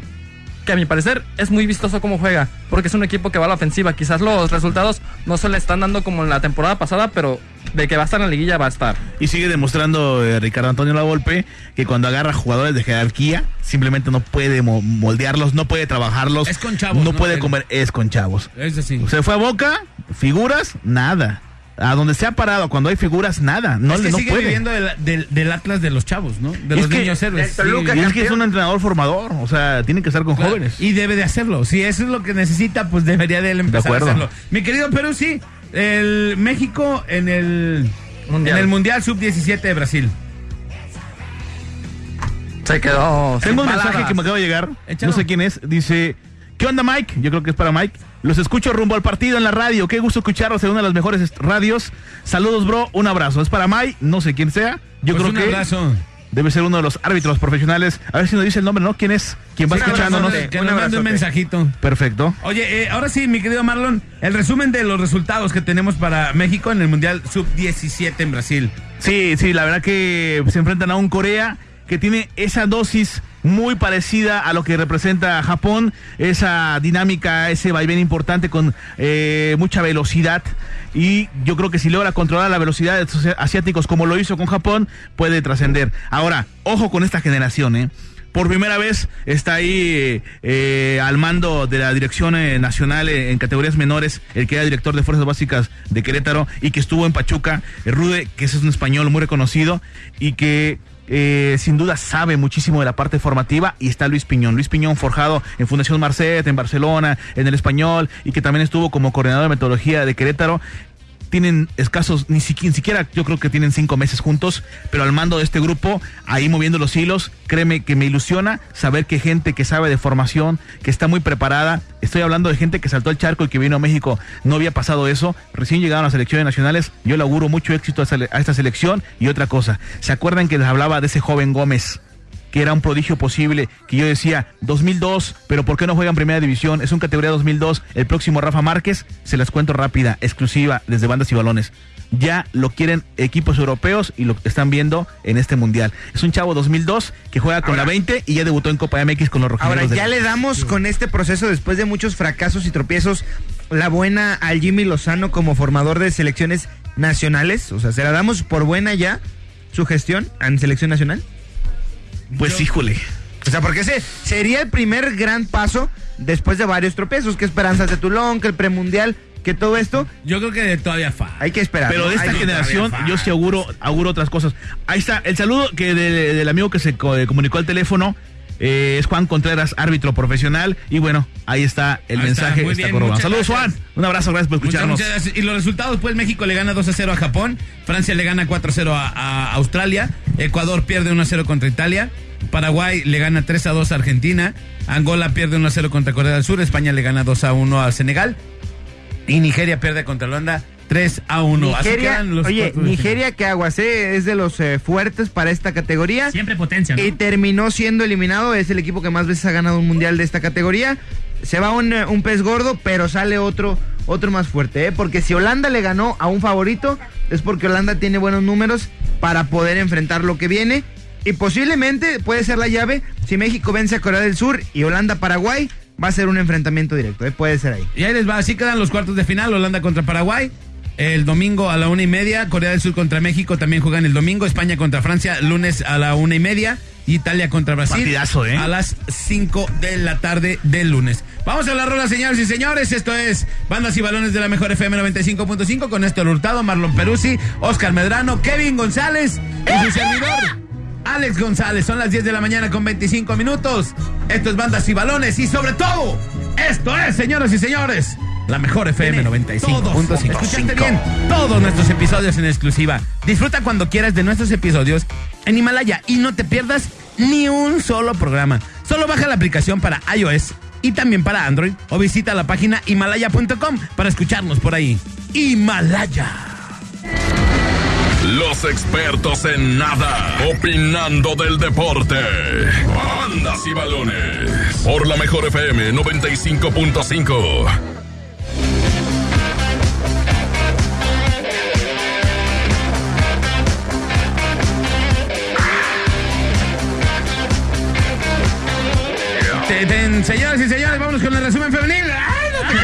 que a mi parecer es muy vistoso cómo juega, porque es un equipo que va a la ofensiva. Quizás los resultados no se le están dando como en la temporada pasada, pero de que va a estar en la liguilla va a estar. Y sigue demostrando eh, Ricardo Antonio Lavolpe que cuando agarra jugadores de jerarquía, simplemente no puede mo- moldearlos, no puede trabajarlos. Es con chavos, No, ¿no? puede comer, es con chavos. Es así. Se fue a Boca, figuras, nada. A donde se ha parado, cuando hay figuras, nada. No, es le que no sigue puede. viviendo del, del- del Atlas de los chavos, ¿no? De Es los que niños héroes. Sí, Y es que es un entrenador formador, o sea, tiene que estar con Claro, jóvenes. Y debe de hacerlo. Si eso es lo que necesita, pues debería de él empezar acuerdo. a hacerlo. Mi querido Perú, sí. El México en el Mundial. en el Mundial Sub-17 de Brasil. Se quedó. Tengo un palabras. mensaje que me acaba de llegar. Échalo. No sé quién es. Dice: ¿Qué onda, Mike? Yo creo que es para Mike. Los escucho rumbo al partido en la radio. Qué gusto escucharlos en una de las mejores radios. Saludos, bro. Un abrazo. Es para Mike. No sé quién sea. Yo Pues creo un que abrazo. debe ser uno de los árbitros profesionales. A ver si nos dice el nombre, ¿no? ¿Quién es? ¿Quién va Sí, escuchándonos? Que nos mande un mensajito. Perfecto. Oye, eh, ahora sí, mi querido Marlon, el resumen de los resultados que tenemos para México en el Mundial Sub-17 en Brasil. Sí, sí, la verdad que se enfrentan a un Corea que tiene esa dosis muy parecida a lo que representa Japón, esa dinámica, ese vaivén importante con eh, mucha velocidad. Y yo creo que si logra controlar la velocidad de estos asiáticos como lo hizo con Japón, puede trascender. Ahora, ojo con esta generación, ¿eh? Por primera vez está ahí eh, al mando de la dirección nacional en categorías menores, el que era director de Fuerzas Básicas de Querétaro y que estuvo en Pachuca, Rude, que es un español muy reconocido y que eh, sin duda sabe muchísimo de la parte formativa y está Luis Piñón. Luis Piñón forjado en Fundación Marcet, en Barcelona, en el español y que también estuvo como coordinador de metodología de Querétaro tienen escasos, ni, siqui- ni siquiera yo creo que tienen cinco meses juntos, pero al mando de este grupo, ahí moviendo los hilos, créeme que me ilusiona saber que gente que sabe de formación, que está muy preparada, estoy hablando de gente que saltó el charco y que vino a México, no había pasado eso, recién llegaron a las selecciones nacionales, yo le auguro mucho éxito a esta selección y otra cosa, ¿se acuerdan que les hablaba de ese joven Gómez? Que era un prodigio posible, que yo decía 2002, pero ¿por qué no juega en primera división? Es un categoría 2002, el próximo Rafa Márquez, se las cuento rápida, exclusiva, desde bandas y balones. Ya lo quieren equipos europeos y lo están viendo en este mundial. Es un chavo 2002 que juega con la 20 y ya debutó en Copa MX con los Ahora, rojinegros. de- ya le damos con este proceso, después de muchos fracasos y tropiezos, la buena al Jimmy Lozano como formador de selecciones nacionales. O sea, ¿se la damos por buena ya su gestión en selección nacional? Pues híjole. O sea, porque ese sería el primer gran paso después de varios tropiezos, que Esperanzas de Tulón, que el premundial, que todo esto, Yo creo que todavía falta. hay que esperar. Pero ¿no? de esta Hay generación yo sí auguro, auguro otras cosas. Ahí está, el saludo que de- del amigo que se eh, comunicó al teléfono eh, es Juan Contreras, árbitro profesional. Y bueno, ahí está el Ahí mensaje. está bien, Saludos. Juan, un abrazo, gracias por Muchas, escucharnos. muchas gracias. Y los resultados, pues México le gana 2 a 0 a Japón, Francia le gana 4 a 0 a, a Australia, Ecuador pierde 1 a 0 contra Italia, Paraguay le gana 3 a 2 a Argentina, Angola pierde 1 a 0 contra Corea del Sur, España le gana 2 a 1 a Senegal y Nigeria pierde contra Holanda 3 a 1. Así Nigeria, quedan los oye, Nigeria que aguacé es de los eh, fuertes para esta categoría. Siempre potencia, ¿no? Y terminó siendo eliminado. Es el equipo que más veces ha ganado un mundial de esta categoría. Se va un, eh, un pez gordo, pero sale otro, otro más fuerte. ¿eh? Porque si Holanda le ganó a un favorito, es porque Holanda tiene buenos números para poder enfrentar lo que viene. Y posiblemente puede ser la llave. Si México vence a Corea del Sur y Holanda-Paraguay, va a ser un enfrentamiento directo. ¿eh? Puede ser ahí. Y ahí les va, así quedan los cuartos de final, Holanda contra Paraguay. El domingo a la una y media, Corea del Sur contra México también juegan el domingo, España contra Francia, lunes a la una y media, Italia contra Brasil. Partidazo, ¿eh? A las 5 de la tarde del lunes. Vamos a la rola, señores y señores. Esto es Bandas y Balones de la Mejor FM 95.5 con Néstor Hurtado, Marlon Peruzzi, Oscar Medrano, Kevin González y su servidor. Alex González, son las 10 de la mañana con 25 minutos. Esto es Bandas y Balones y sobre todo, esto es, señoras y señores, la mejor FM 95.5. Escuchaste bien, todos nuestros episodios en exclusiva. Disfruta cuando quieras de nuestros episodios en Himalaya y no te pierdas ni un solo programa. Solo baja la aplicación para iOS y también para Android o visita la página himalaya.com para escucharnos por ahí. Himalaya. Los expertos en nada, opinando del deporte. Bandas y balones. Por la mejor FM 95.5. Te- te- señoras y señores, vámonos con el resumen femenil. ¡Ay, no te!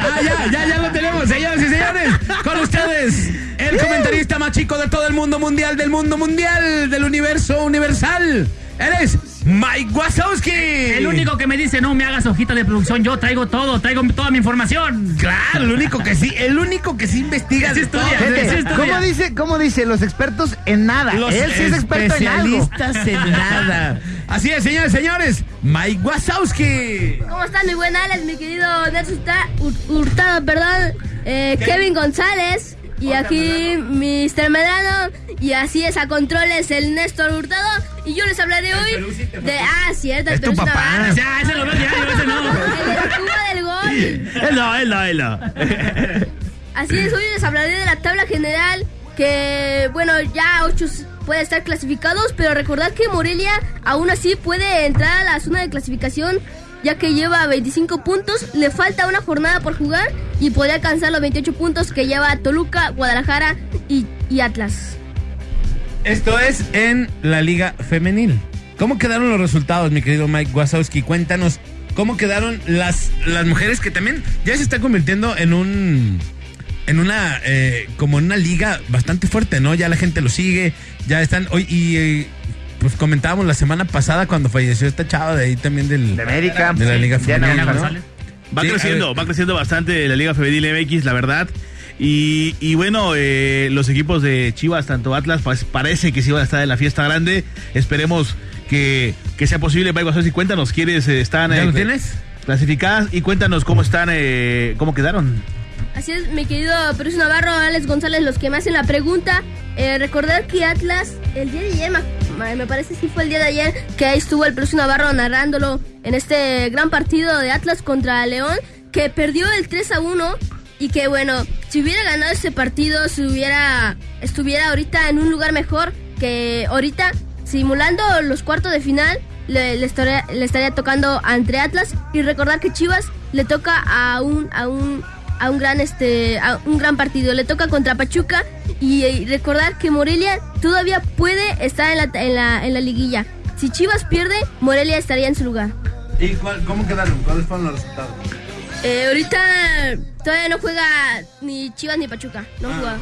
Ah, ya, ya, ya lo tenemos, señoras y señores. Con ustedes, el comentarista más chico de todo el mundo mundial, del mundo mundial, del universo universal. Eres Mike Wazowski. El único que me dice no me hagas hojita de producción, yo traigo todo, traigo toda mi información. Claro, el único que sí, el único que sí investiga Sí de todo. estudia, Fíjate, sí estudia. ¿Cómo dice, cómo dice? Los expertos en nada. Los Él sí es experto en algo. especialistas en nada. Así es, señores, señores. Mike Wazowski. ¿Cómo están? Muy buenas, Alex, mi querido Nelson Hur- Hurtado, perdón. Eh, Kevin González. Y aquí Mr. Medrano. Y así es, a controles el Néstor Hurtado. Y yo les hablaré hoy de. Ah, cierto, el Es tu Perú papá. Navarro. Ya, ese lo veo diario, ese no. El Cuba del gol. [laughs] Él no, él no, él no. [laughs] Así es, hoy les hablaré de la tabla general. Que, bueno, ya ocho pueden estar clasificados. Pero recordad que Morelia aún así puede entrar a la zona de clasificación. Ya que lleva 25 puntos. Le falta una jornada por jugar. Y podría alcanzar los 28 puntos que lleva Toluca, Guadalajara y, y Atlas. Esto es en la Liga Femenil. ¿Cómo quedaron los resultados, mi querido Mike Wazowski? Cuéntanos cómo quedaron las, las mujeres que también ya se está convirtiendo en un. En una. eh, como en una liga bastante fuerte, ¿no? Ya la gente lo sigue. Ya están. Hoy, y. eh, pues comentábamos la semana pasada cuando falleció esta chava de ahí también del. De América. De la Liga Diana Femenil. ¿no? González. Va Sí, creciendo, va creciendo bastante la Liga Femenil MX, la verdad. Y, y bueno, eh, los equipos de Chivas, tanto Atlas, pues parece que sí van a estar en la fiesta grande. Esperemos que, que sea posible. Mike Wazowski, cuéntanos quiénes eh, están ¿Ya eh, lo tienes? clasificadas y cuéntanos cómo están, eh, cómo quedaron. Así es, mi querido Perus Navarro, Alex González, los que me hacen la pregunta. Eh, recordar que Atlas, el día de ayer, me parece sí fue el día de ayer, que ahí estuvo el Perus Navarro narrándolo en este gran partido de Atlas contra León, que perdió el 3 a 1 y que bueno, si hubiera ganado ese partido, si hubiera, estuviera ahorita en un lugar mejor que ahorita, simulando los cuartos de final, le, estaría, le estaría tocando entre Atlas y recordar que Chivas le toca a un, a un, a un gran este a un gran partido le toca contra Pachuca y, recordar que Morelia todavía puede estar en la, en la, en la liguilla si Chivas pierde Morelia estaría en su lugar ¿Y cuál- cómo quedaron? ¿Cuáles fueron los resultados? Eh, ahorita todavía no juega ni Chivas ni Pachuca no juega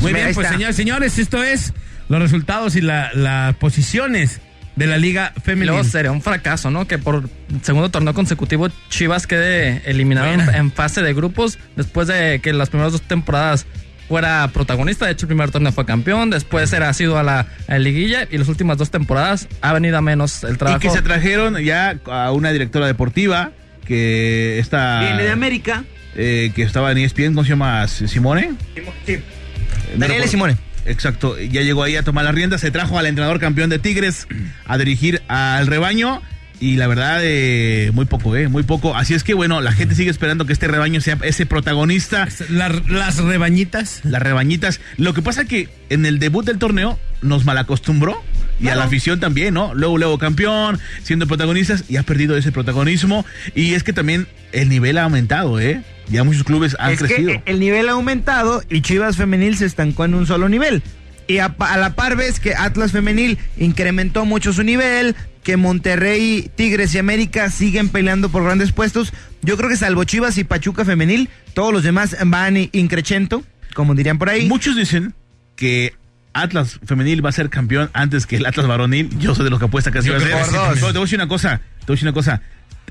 Muy Mira, bien, pues señores, señores, esto es los resultados y la- las posiciones de la Liga Y Femenil. Luego sería un fracaso, ¿no? Que por segundo torneo consecutivo Chivas quede eliminado en, fase de grupos después de que las primeras dos temporadas fuera protagonista. De hecho, el primer torneo fue campeón, después era sido a la, a la liguilla y las últimas dos temporadas ha venido a menos el trabajo. Y que se trajeron ya a una directora deportiva que está... Viene de América. eh, que estaba en ESPN, ¿cómo se llama? ¿Simone? Eh, no Daniela recuerdo. Simone. Exacto, ya llegó ahí a tomar las riendas, se trajo al entrenador campeón de Tigres a dirigir al rebaño y la verdad eh, muy poco, eh, muy poco. Así es que bueno, la gente sigue esperando que este rebaño sea ese protagonista, La- las rebañitas. las rebañitas. Lo que pasa que en el debut del torneo nos malacostumbró y a la afición también, ¿no? Luego, luego campeón, siendo protagonistas y ha perdido ese protagonismo y es que también el nivel ha aumentado, ¿eh? Ya muchos clubes han es crecido. que el nivel ha aumentado y Chivas Femenil se estancó en un solo nivel. Y a, la par ves que Atlas Femenil incrementó mucho su nivel, que Monterrey, Tigres y América siguen peleando por grandes puestos. Yo creo que salvo Chivas y Pachuca Femenil, todos los demás van increchento, como dirían por ahí. Muchos dicen que Atlas femenil va a ser campeón antes que el Atlas varonil, yo soy de los que apuesta que así Yo va a ser. Pero te voy a decir una cosa, te voy a decir una cosa.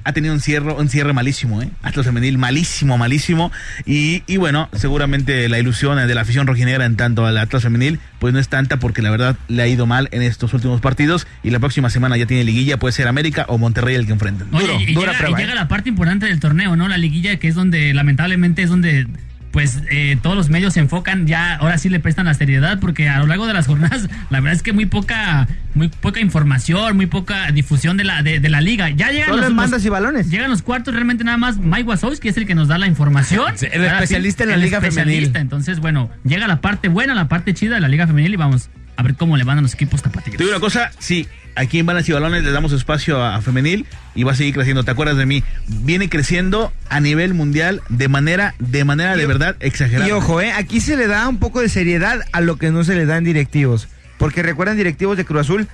Ha tenido un cierre, un cierre malísimo, ¿eh? Atlas femenil malísimo, malísimo. Y, y bueno, seguramente la ilusión de la afición rojinegra en tanto al Atlas femenil, pues no es tanta porque la verdad le ha ido mal en estos últimos partidos. Y la próxima semana ya tiene liguilla, puede ser América o Monterrey el que enfrenten. Oye, y, dura llega, prueba, y ¿eh? llega la parte importante del torneo, ¿no? La liguilla, que es donde, lamentablemente, es donde pues eh, todos los medios se enfocan ya, ahora sí le prestan la seriedad, porque a lo largo de las jornadas, [laughs] la verdad es que muy poca, muy poca información, muy poca difusión de la, de, de la liga. Ya llegan Solo los, bandas y balones. Llegan los cuartos, realmente nada más Mike Wazowski es el que nos da la información. [laughs] Sí, el especialista en la el liga especialista. femenil. Entonces, bueno, llega la parte buena, la parte chida de la liga femenil y vamos a ver cómo le van a los equipos tapatíos. Te digo una cosa, sí, aquí en Balas y Balones le damos espacio a, a femenil y va a seguir creciendo. ¿Te acuerdas de mí? Viene creciendo a nivel mundial de manera, de manera de verdad exagerada. Y ojo, eh, aquí se le da un poco de seriedad a lo que no se le da en directivos. Porque recuerdan directivos de Cruz Azul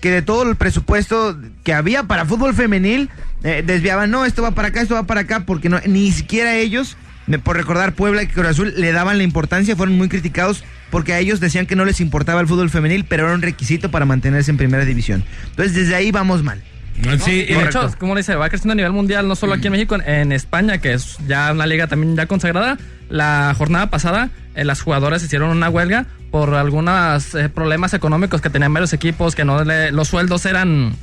que de todo el presupuesto que había para fútbol femenil, eh, desviaban, no, esto va para acá, esto va para acá, porque no, ni siquiera ellos, por recordar Puebla y Cruz Azul, le daban la importancia, fueron muy criticados porque a ellos decían que no les importaba el fútbol femenil, pero era un requisito para mantenerse en primera división. Entonces desde ahí vamos mal. Sí, y de hecho, como le dice, va creciendo a nivel mundial, no solo aquí en México, en, en España, que es ya una liga también ya consagrada. La jornada pasada, eh, las jugadoras hicieron una huelga por algunos eh, problemas económicos que tenían varios equipos, que no le- los sueldos eran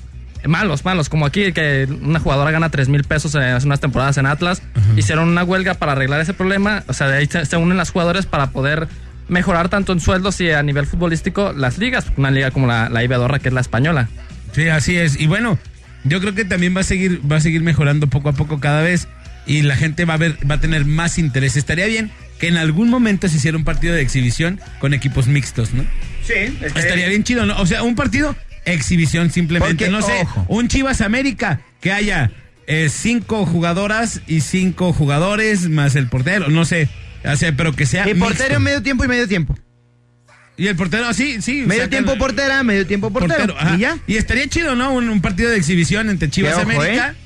malos, malos, como aquí, que una jugadora gana 3 mil pesos hace unas temporadas en Atlas. Hicieron una huelga para arreglar ese problema, o sea, de ahí se, se unen las jugadoras para poder mejorar tanto en sueldos y a nivel futbolístico las ligas, una liga como la, la Ibedorra, que es la española. Sí, así es. Y bueno, yo creo que también va a seguir, va a seguir mejorando poco a poco cada vez y la gente va a ver, va a tener más interés. Estaría bien que en algún momento se hiciera un partido de exhibición con equipos mixtos, ¿no? Sí, Estaría bien chido, ¿no? O sea, un partido exhibición simplemente. Porque, no sé, ojo. un Chivas América que haya eh, cinco jugadoras y cinco jugadores más el portero, no sé. O sea, pero que sea Y portero medio tiempo y medio tiempo. Y el portero, sí, sí. Medio tiempo portera, medio tiempo portero. y ya. Y estaría chido, ¿no? Un, un partido de exhibición entre Chivas ojo, América. ¿eh?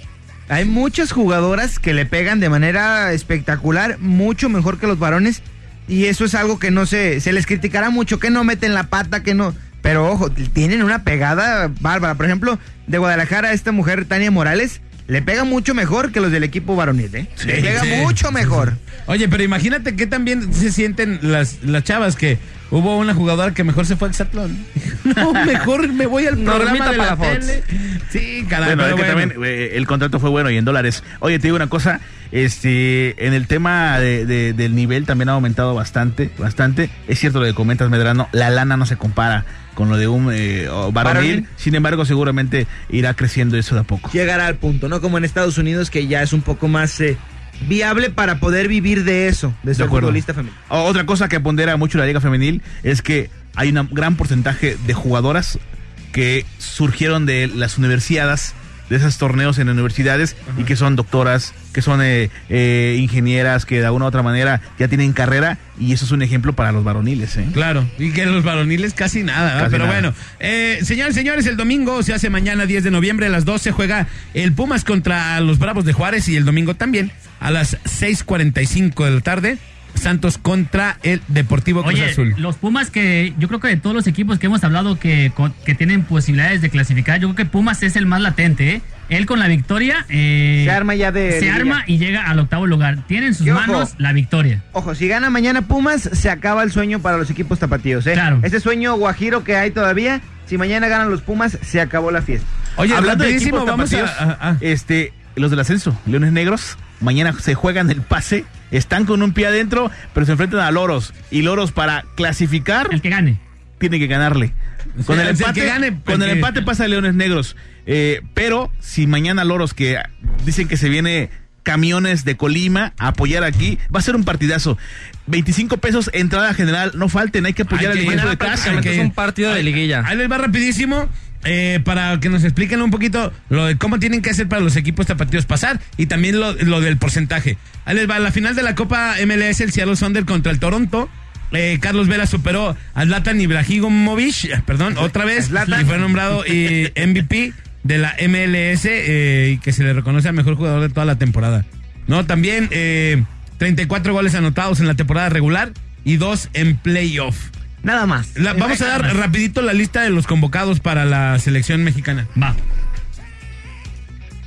Hay muchas jugadoras que le pegan de manera espectacular, mucho mejor que los varones. Y eso es algo que no se, se les criticará mucho, que no meten la pata, que no. Pero ojo, tienen una pegada bárbara. Por ejemplo, de Guadalajara, esta mujer, Tania Morales, le pega mucho mejor que los del equipo varonil, ¿eh? Sí, le pega sí. mucho mejor. Oye, pero imagínate que también se sienten las, las chavas que hubo una jugadora que mejor se fue a Exatlón. [laughs] No, mejor me voy al programa de la, para Fox. tele. Sí, caray, Bueno, es que bueno. también eh, el contrato fue bueno y en dólares. Oye, te digo una cosa, este, en el tema de- de- del nivel también ha aumentado bastante, bastante. Es cierto lo que comentas, Medrano, la lana no se compara con lo de un eh, varonil. Sin embargo, seguramente irá creciendo eso de a poco. Llegará al punto, ¿no? Como en Estados Unidos, que ya es un poco más eh, viable para poder vivir de eso, de ser futbolista femenino. O- Otra cosa que pondera mucho la liga femenil es que hay un gran porcentaje de jugadoras que surgieron de las universidades, de esos torneos en universidades y que son doctoras, que son eh, eh, ingenieras, que de alguna u otra manera ya tienen carrera y eso es un ejemplo para los varoniles. ¿eh? Claro, y que los varoniles casi nada. Casi pero nada. bueno. Eh, señores, señores, el domingo se hace mañana 10 de noviembre a las 12 juega el Pumas contra los Bravos de Juárez y el domingo también a las 6.45 de la tarde Santos contra el Deportivo Cruz Oye, Azul. los Pumas que yo creo que de todos los equipos que hemos hablado que, que tienen posibilidades de clasificar, yo creo que Pumas es el más latente, ¿eh? Él con la victoria eh, Se arma ya de- se de arma y llega al octavo lugar. Tiene en sus ojo. manos la victoria. Ojo, si gana mañana Pumas, se acaba el sueño para los equipos tapatíos, ¿eh? Claro. Ese sueño guajiro que hay todavía, si mañana ganan los Pumas, se acabó la fiesta. Oye, Hablando de equipos vamos a, tapatíos, a- a- este, los del ascenso, Leones Negros, mañana se juegan el pase, están con un pie adentro, pero se enfrentan a Loros. Y Loros para clasificar El que gane. tiene que ganarle. Con el empate, con el empate pasa a Leones Negros. Eh, pero si mañana Loros, que dicen que se viene camiones de Colima a apoyar aquí, va a ser un partidazo. 25 pesos entrada general, no falten, hay que apoyar Hay al de a casa. es un partido de liguilla. Ahí les va rapidísimo. Eh, para que nos expliquen un poquito lo de cómo tienen que hacer para los equipos tapatíos pasar y también lo, lo del porcentaje. Ahí les va, la final de la Copa MLS, el Seattle Thunder contra el Toronto. eh, Carlos Vela superó a Zlatan Ibrahimovic, eh, perdón, otra vez, y fue nombrado eh, MVP de la MLS eh, y que se le reconoce al mejor jugador de toda la temporada. No, también eh, 34 goles anotados en la temporada regular y dos en playoff. Nada más. La- vamos a dar rapidito la lista de los convocados para la selección mexicana. Va.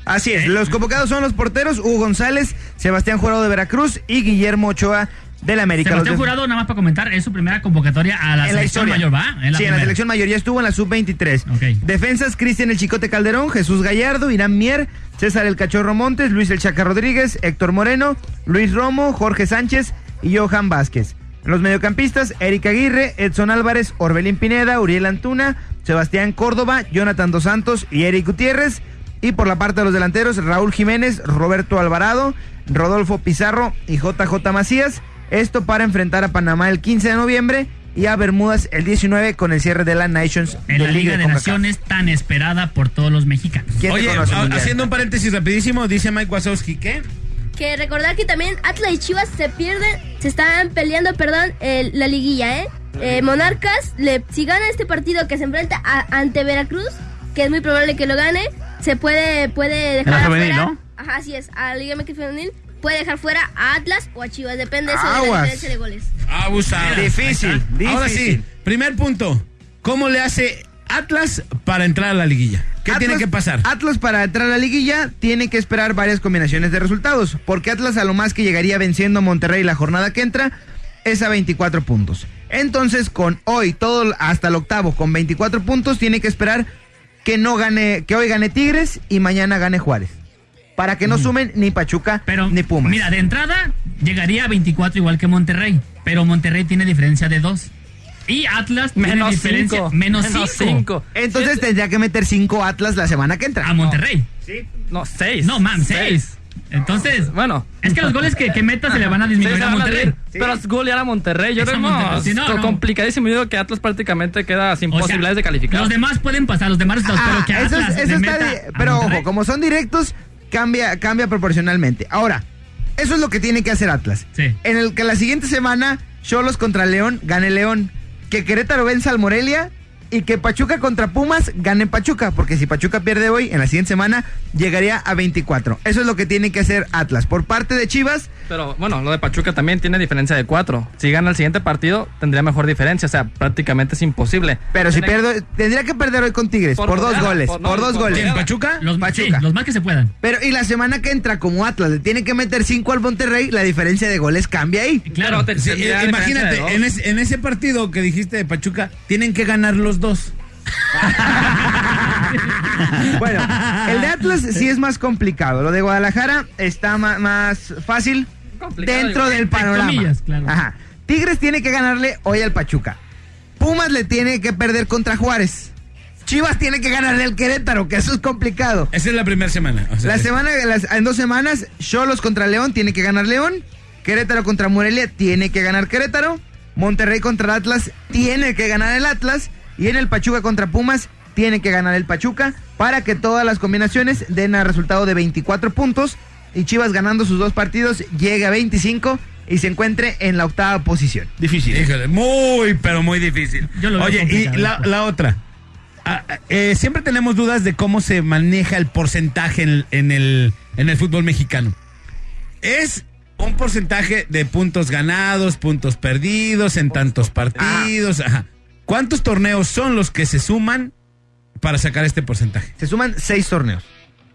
Así es, los convocados son los porteros Hugo González, Sebastián Jurado de Veracruz y Guillermo Ochoa del América. Sebastián Jurado, nada más para comentar, es su primera convocatoria a la en la selección historia. mayor, ¿va? Es sí, en la selección mayor ya estuvo en la sub-23. Defensas, Cristian El Chicote Calderón, Jesús Gallardo, Irán Mier, César El Cachorro Montes, Luis El Chaca Rodríguez, Héctor Moreno, Luis Romo, Jorge Sánchez y Johan Vázquez. En los mediocampistas, Eric Aguirre, Edson Álvarez, Orbelín Pineda, Uriel Antuna, Sebastián Córdoba, Jonathan Dos Santos y Eric Gutiérrez. Y por la parte de los delanteros, Raúl Jiménez, Roberto Alvarado, Rodolfo Pizarro y JJ Macías. Esto para enfrentar a Panamá el 15 de noviembre y a Bermudas el 19 con el cierre de la Nations En de la Liga de. Naciones tan esperada por todos los mexicanos. Oye, haciendo un paréntesis rapidísimo, dice Mike Wazowski que Que recordar que también Atlas y Chivas se pierden, se están peleando, perdón, el- la liguilla, ¿eh? Eh, Monarcas, le, si gana este partido que se enfrenta a- ante Veracruz, que es muy probable que lo gane, se puede, puede dejar la femenil, afuera- ¿no? Ajá, así es, a la Liga MX Femenil puede dejar fuera a Atlas o a Chivas, depende eso de la Aguas. diferencia de goles. abusado. Difícil, Ahora sí, difícil. primer punto. ¿Cómo le hace Atlas para entrar a la liguilla? ¿Qué tiene que pasar? Atlas para entrar a la liguilla tiene que esperar varias combinaciones de resultados, porque Atlas a lo más que llegaría venciendo a Monterrey la jornada que entra es a 24 puntos. Entonces, con hoy todo hasta el octavo con 24 puntos tiene que esperar que no gane, que hoy gane Tigres y mañana gane Juárez. Para que no sumen ni Pachuca ni Pumas. Mira, de entrada llegaría a 24 igual que Monterrey, pero Monterrey tiene diferencia de 2. Y Atlas tiene Menos diferencia cinco. menos Menos 5. cinco. Entonces tendría que meter 5 Atlas la semana que entra. A Monterrey. No, seis. No, man, 6. Entonces, bueno. Es que los goles que, que meta se le van a disminuir Sí, a Monterrey. Pero es golear a Monterrey. Yo creo no. Sí, no, es no. complicadísimo. Yo digo que Atlas prácticamente queda sin O sea, posibilidades de calificar. Los demás pueden pasar, los demás los, pero que Ah, eso, es- eso está pero ojo, como son directos, cambia, cambia proporcionalmente. Ahora, eso es lo que tiene que hacer Atlas. Sí. En el que la siguiente semana, Cholos contra León, gane León. Que Querétaro venza al Morelia y que Pachuca contra Pumas gane Pachuca. Porque si Pachuca pierde hoy, en la siguiente semana llegaría a 24. Eso es lo que tiene que hacer Atlas. Por parte de Chivas, Pero bueno, lo de Pachuca también tiene diferencia de cuatro. Si gana el siguiente partido, tendría mejor diferencia. O sea, prácticamente es imposible. pero si pierde, tendría que perder hoy con Tigres. Por, Por dos goleada, goles. por- dos por goles. goleada. ¿Pachuca? Los, Pachuca. sí, los más que se puedan. Pero y la semana que entra como Atlas le tiene que meter 5 al Monterrey, la diferencia de goles cambia ahí. Claro, Pero te- Sí, tendría eh, imagínate, en, es- en ese partido que dijiste de Pachuca, tienen que ganar los dos. Bueno, el de Atlas sí es más complicado. Lo de Guadalajara está más fácil Complicado, dentro igual. del panorama. comillas, claro. Ajá. Tigres tiene que ganarle hoy al Pachuca. Pumas le tiene que perder contra Juárez. Chivas tiene que ganarle al Querétaro, que eso es complicado. Esa es la primera semana. o sea, La semana, las- en dos semanas, Cholos contra León tiene que ganar León. Querétaro contra Morelia tiene que ganar Querétaro. Monterrey contra Atlas tiene que ganar el Atlas. Y en el Pachuca contra Pumas tiene que ganar el Pachuca para que todas las combinaciones den al resultado de 24 puntos. Y Chivas ganando sus dos partidos llegue a 25 y se encuentre en la octava posición. Difícil. Híjole, muy, pero muy difícil. Yo lo veo Oye, y complicado. la, la otra. Ah, ah, eh, siempre tenemos dudas de cómo se maneja el porcentaje en, en el, en el fútbol mexicano. Es un porcentaje de puntos ganados, puntos perdidos en tantos partidos. ajá. ¿Cuántos torneos son los que se suman para sacar este porcentaje? Se suman seis torneos.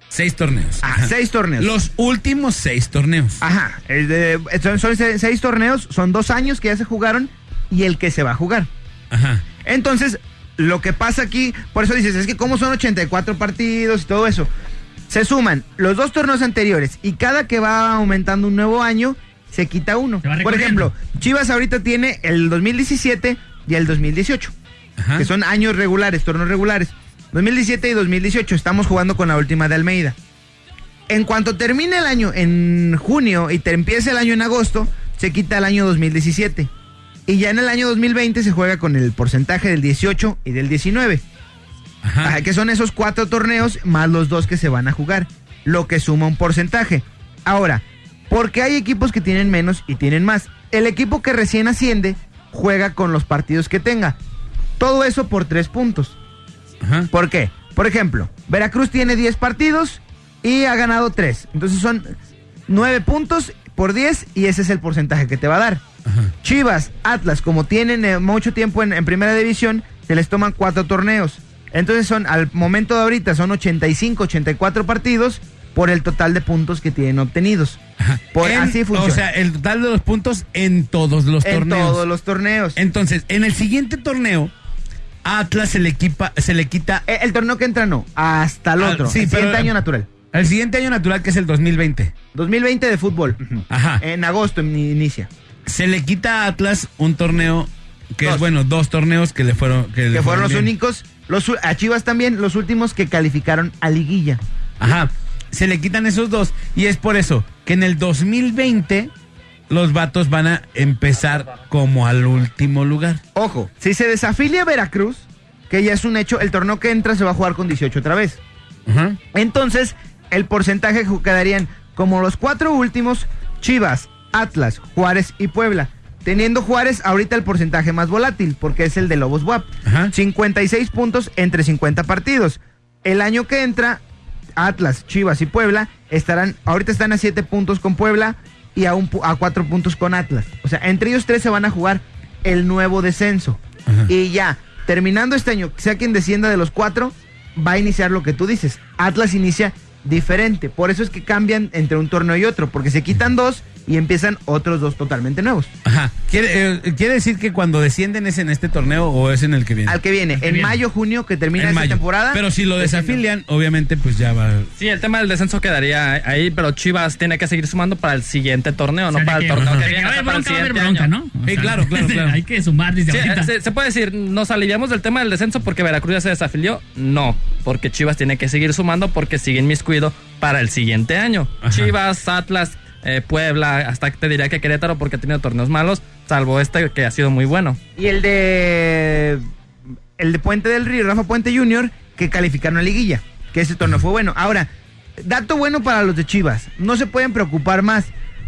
Seis torneos. Ah, ajá. seis torneos. Los últimos seis torneos. Ajá. de- son, son se- seis torneos, son dos años que ya se jugaron y el que se va a jugar. Ajá. Entonces, lo que pasa aquí, por eso dices, es que como son 84 partidos y todo eso, se suman los dos torneos anteriores y cada que va aumentando un nuevo año, se quita uno. Se Por ejemplo, Chivas ahorita tiene el 2017 y el 2018, Ajá. que son años regulares, torneos regulares. 2017 y 2018, estamos jugando con la última de Almeida. En cuanto termine el año en junio y te empiece el año en agosto, se quita el año 2017. Y ya en el año 2020 se juega con el porcentaje del 18 y del 19. Ajá. Ajá, que son esos cuatro torneos más los dos que se van a jugar, lo que suma un porcentaje. Ahora, porque hay equipos que tienen menos y tienen más. El equipo que recién asciende juega con los partidos que tenga. Todo eso por tres puntos. Ajá. ¿Por qué? Por ejemplo, Veracruz tiene 10 partidos y ha ganado 3. Entonces son 9 puntos por 10 y ese es el porcentaje que te va a dar. Ajá. Chivas, Atlas, como tienen eh, mucho tiempo en, en primera división, se les toman cuatro torneos. Entonces son, al momento de ahorita, son 85, 84 partidos por el total de puntos que tienen obtenidos. Por, En- así funciona. O sea, el total de los puntos en todos los en torneos. todos los torneos. Entonces, en el siguiente torneo, a Atlas se le, equipa, se le quita Eh, el torneo que entra no, hasta el Ah, otro. sí, el pero- siguiente año natural. el siguiente año natural, que es el 2020. 2020 de fútbol. Ajá. En agosto in- inicia. Se le quita a Atlas un torneo que es bueno, dos torneos que le fueron que, le Que fueron los únicos, los, a Chivas también, los últimos que calificaron a liguilla. Ajá. Se le quitan esos dos y es por eso que en el 2020 los vatos van a empezar como al último lugar. Ojo, si se desafilia Veracruz, que ya es un hecho, el torneo que entra se va a jugar con 18 otra vez. Entonces, el porcentaje quedarían como los cuatro últimos, Chivas, Atlas, Juárez y Puebla. Teniendo Juárez ahorita el porcentaje más volátil, porque es el de Lobos WAP. Ajá. 56 puntos entre 50 partidos. El año que entra, Atlas, Chivas y Puebla estarán, ahorita están a 7 puntos con Puebla y a, un, a 4 puntos con Atlas. O sea, entre ellos tres se van a jugar el nuevo descenso. Ajá. Y ya, terminando este año, sea quien descienda de los cuatro, va a iniciar lo que tú dices. Atlas inicia diferente. Por eso es que cambian entre un torneo y otro, porque se quitan dos y empiezan otros dos totalmente nuevos. Ajá. ¿Quiere, eh, quiere decir que cuando descienden es en este torneo o es en el que viene? Al que viene, que en viene. mayo, junio, que termina En esta mayo. temporada. Pero si lo desafilian, obviamente pues ya va. Sí, el tema del descenso quedaría ahí, pero Chivas tiene que seguir sumando para el siguiente torneo, O sea, no para el que- torneo que que viene, va a hasta haber para el bronca, bronca. ¿no? O Sí, sea, claro, claro, [laughs] claro. Hay que sumar desde Sí, ahorita. se, se puede decir, ¿nos aliviamos del tema del descenso porque Veracruz ya se desafilió? No, porque Chivas tiene que seguir sumando porque siguen miscuido para el siguiente año. Ajá. Chivas, Atlas, eh, Puebla, hasta te diría que Querétaro porque ha tenido torneos malos, salvo este que ha sido muy bueno. Y el de. El de Puente del Río, Rafa Puente Jr., que calificaron a liguilla. Que ese torneo fue bueno. Ahora, dato bueno para los de Chivas. No se pueden preocupar más.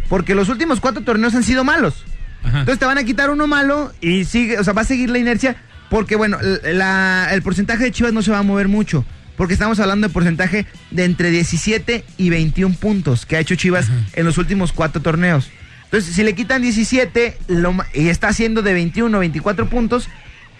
Porque los últimos cuatro torneos han sido malos. Ajá. Entonces te van a quitar uno malo y sigue, o sea, va a seguir la inercia. Porque, bueno, la- el porcentaje de Chivas no se va a mover mucho. Porque estamos hablando de porcentaje de entre 17 y 21 puntos que ha hecho Chivas en los últimos cuatro torneos. Entonces, si le quitan 17 lo y está haciendo de 21 o 24 puntos,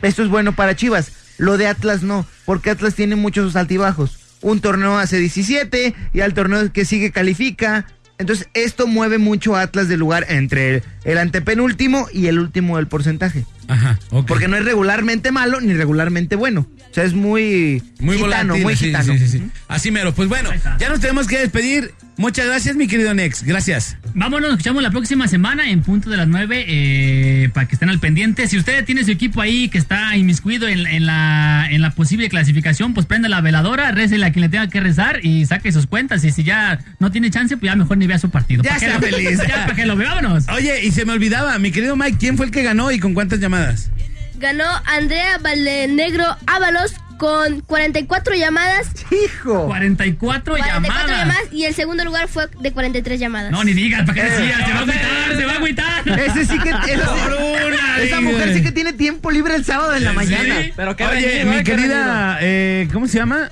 esto es bueno para Chivas. Lo de Atlas no, porque Atlas tiene muchos altibajos. Un torneo hace 17 y al torneo que sigue califica. Entonces, esto mueve mucho a Atlas del lugar entre el, el antepenúltimo y el último del porcentaje. Ajá. ok. Porque no es regularmente malo ni regularmente bueno. O sea, es muy, Muy gitano, volátil, muy sí, gitano. sí, sí, sí. Así mero. Pues bueno, ya nos tenemos que despedir. Muchas gracias, mi querido Nex. Gracias. Vámonos, nos escuchamos la próxima semana en punto de las 9 eh, para que estén al pendiente. Si usted tiene su equipo ahí que está inmiscuido en, en la, en la posible clasificación, pues prenda la veladora, récele a quien le tenga que rezar y saque sus cuentas. Y si ya no tiene chance, pues ya mejor ni vea su partido. Ya ¿Para qué está feliz. [laughs] Ya, para que lo vea, vámonos. Oye, y se me olvidaba, mi querido Mike, ¿quién fue el que ganó y con cuántas llamadas? Ganó Andrea Valdenegro Ábalos con 44 llamadas. Hijo. 44, 44 llamadas. llamadas y el segundo lugar fue de 43 llamadas. No, ni digas, ¿para qué decías? Se va a agüitar, se va a agüitar. [laughs] Ese sí que. esa, Cabrona, esa mujer sí que tiene tiempo libre el sábado en la Sí. mañana. Pero qué Oye, mi eh, querida, eh, ¿cómo se llama?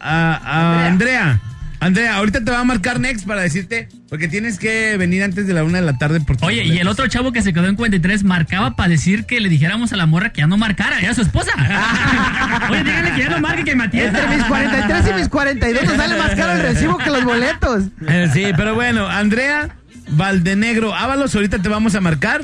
A- a Andrea. Andrea, ahorita te va a marcar Next para decirte, porque tienes que venir antes de la una de la tarde. Por Oye, y el otro chavo que se quedó en 43 marcaba para decir que le dijéramos a la morra que ya no marcara, era su esposa. [laughs] Oye, díganle que ya no marque, que me atienda. Entre mis 43 y mis 42 nos sale más caro el recibo que los boletos. Eh, sí, pero bueno, Andrea Valdenegro Ábalos, ahorita te vamos a marcar.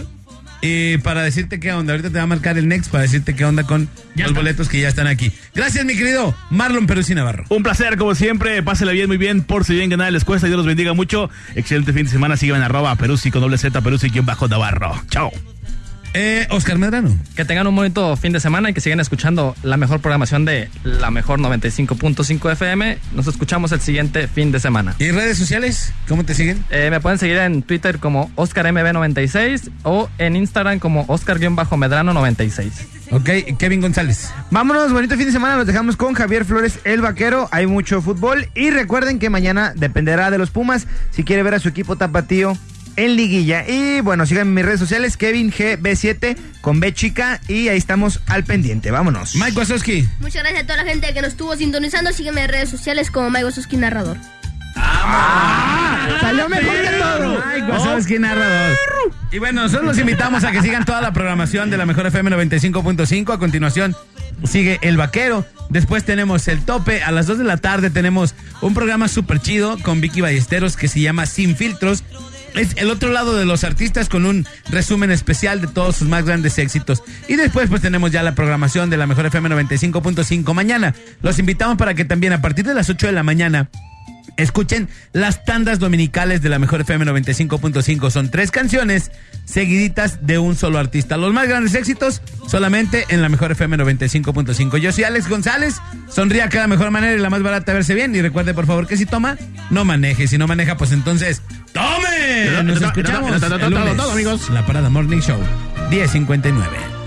Eh, para decirte qué onda, ahorita te va a marcar el Next para decirte qué onda con Ya los está. boletos que ya están aquí. Gracias, mi querido Marlon Peruzzi Navarro. Un placer, como siempre. Pásela bien, muy bien. Por si bien que nada les cuesta. Dios los bendiga mucho. Excelente fin de semana. Síganme en arroba Peruzzi con doble Z, Peruzzi bajo Navarro. Chao. Eh, Oscar Medrano. Que tengan un bonito fin de semana y que sigan escuchando la mejor programación de la mejor 95.5 FM. Nos escuchamos el siguiente fin de semana. ¿Y redes sociales? ¿Cómo te siguen? Eh, me pueden seguir en Twitter como OscarMB96 o en Instagram como Oscar-Medrano96. Ok, Kevin González. Vámonos, bonito fin de semana. Los dejamos con Javier Flores, el vaquero. Hay mucho fútbol. Y recuerden que mañana dependerá de los Pumas si quiere ver a su equipo tapatío en liguilla. Y bueno, sigan en mis redes sociales, Kevin GB7 con B chica. Y ahí estamos al pendiente. Vámonos. Mike Wazowski. Muchas gracias a toda la gente que nos estuvo sintonizando. Sígueme en redes sociales como Maigo Suski Narrador. Salió mejor que todo. Ay, quién narrador. Y bueno, nosotros los invitamos a que sigan toda la programación de la Mejor FM 95.5. A continuación sigue El Vaquero. Después tenemos El Tope. A las 2 de la tarde tenemos un programa súper chido con Vicky Ballesteros que se llama Sin Filtros. Es el otro lado de los artistas con un resumen especial de todos sus más grandes éxitos. Y después pues tenemos ya la programación de la Mejor FM 95.5 mañana. Los invitamos para que también a partir de las 8 de la mañana Escuchen las tandas dominicales de la Mejor FM 95.5. Son tres canciones seguiditas de un solo artista. Los más grandes éxitos solamente en la Mejor FM 95.5. Yo soy Alex González. Sonría cada mejor manera y la más barata verse bien. Y recuerde por favor que si toma, no maneje. Si no maneja, pues entonces ¡tome! Nos escuchamos el lunes. La Parada Morning Show 1059.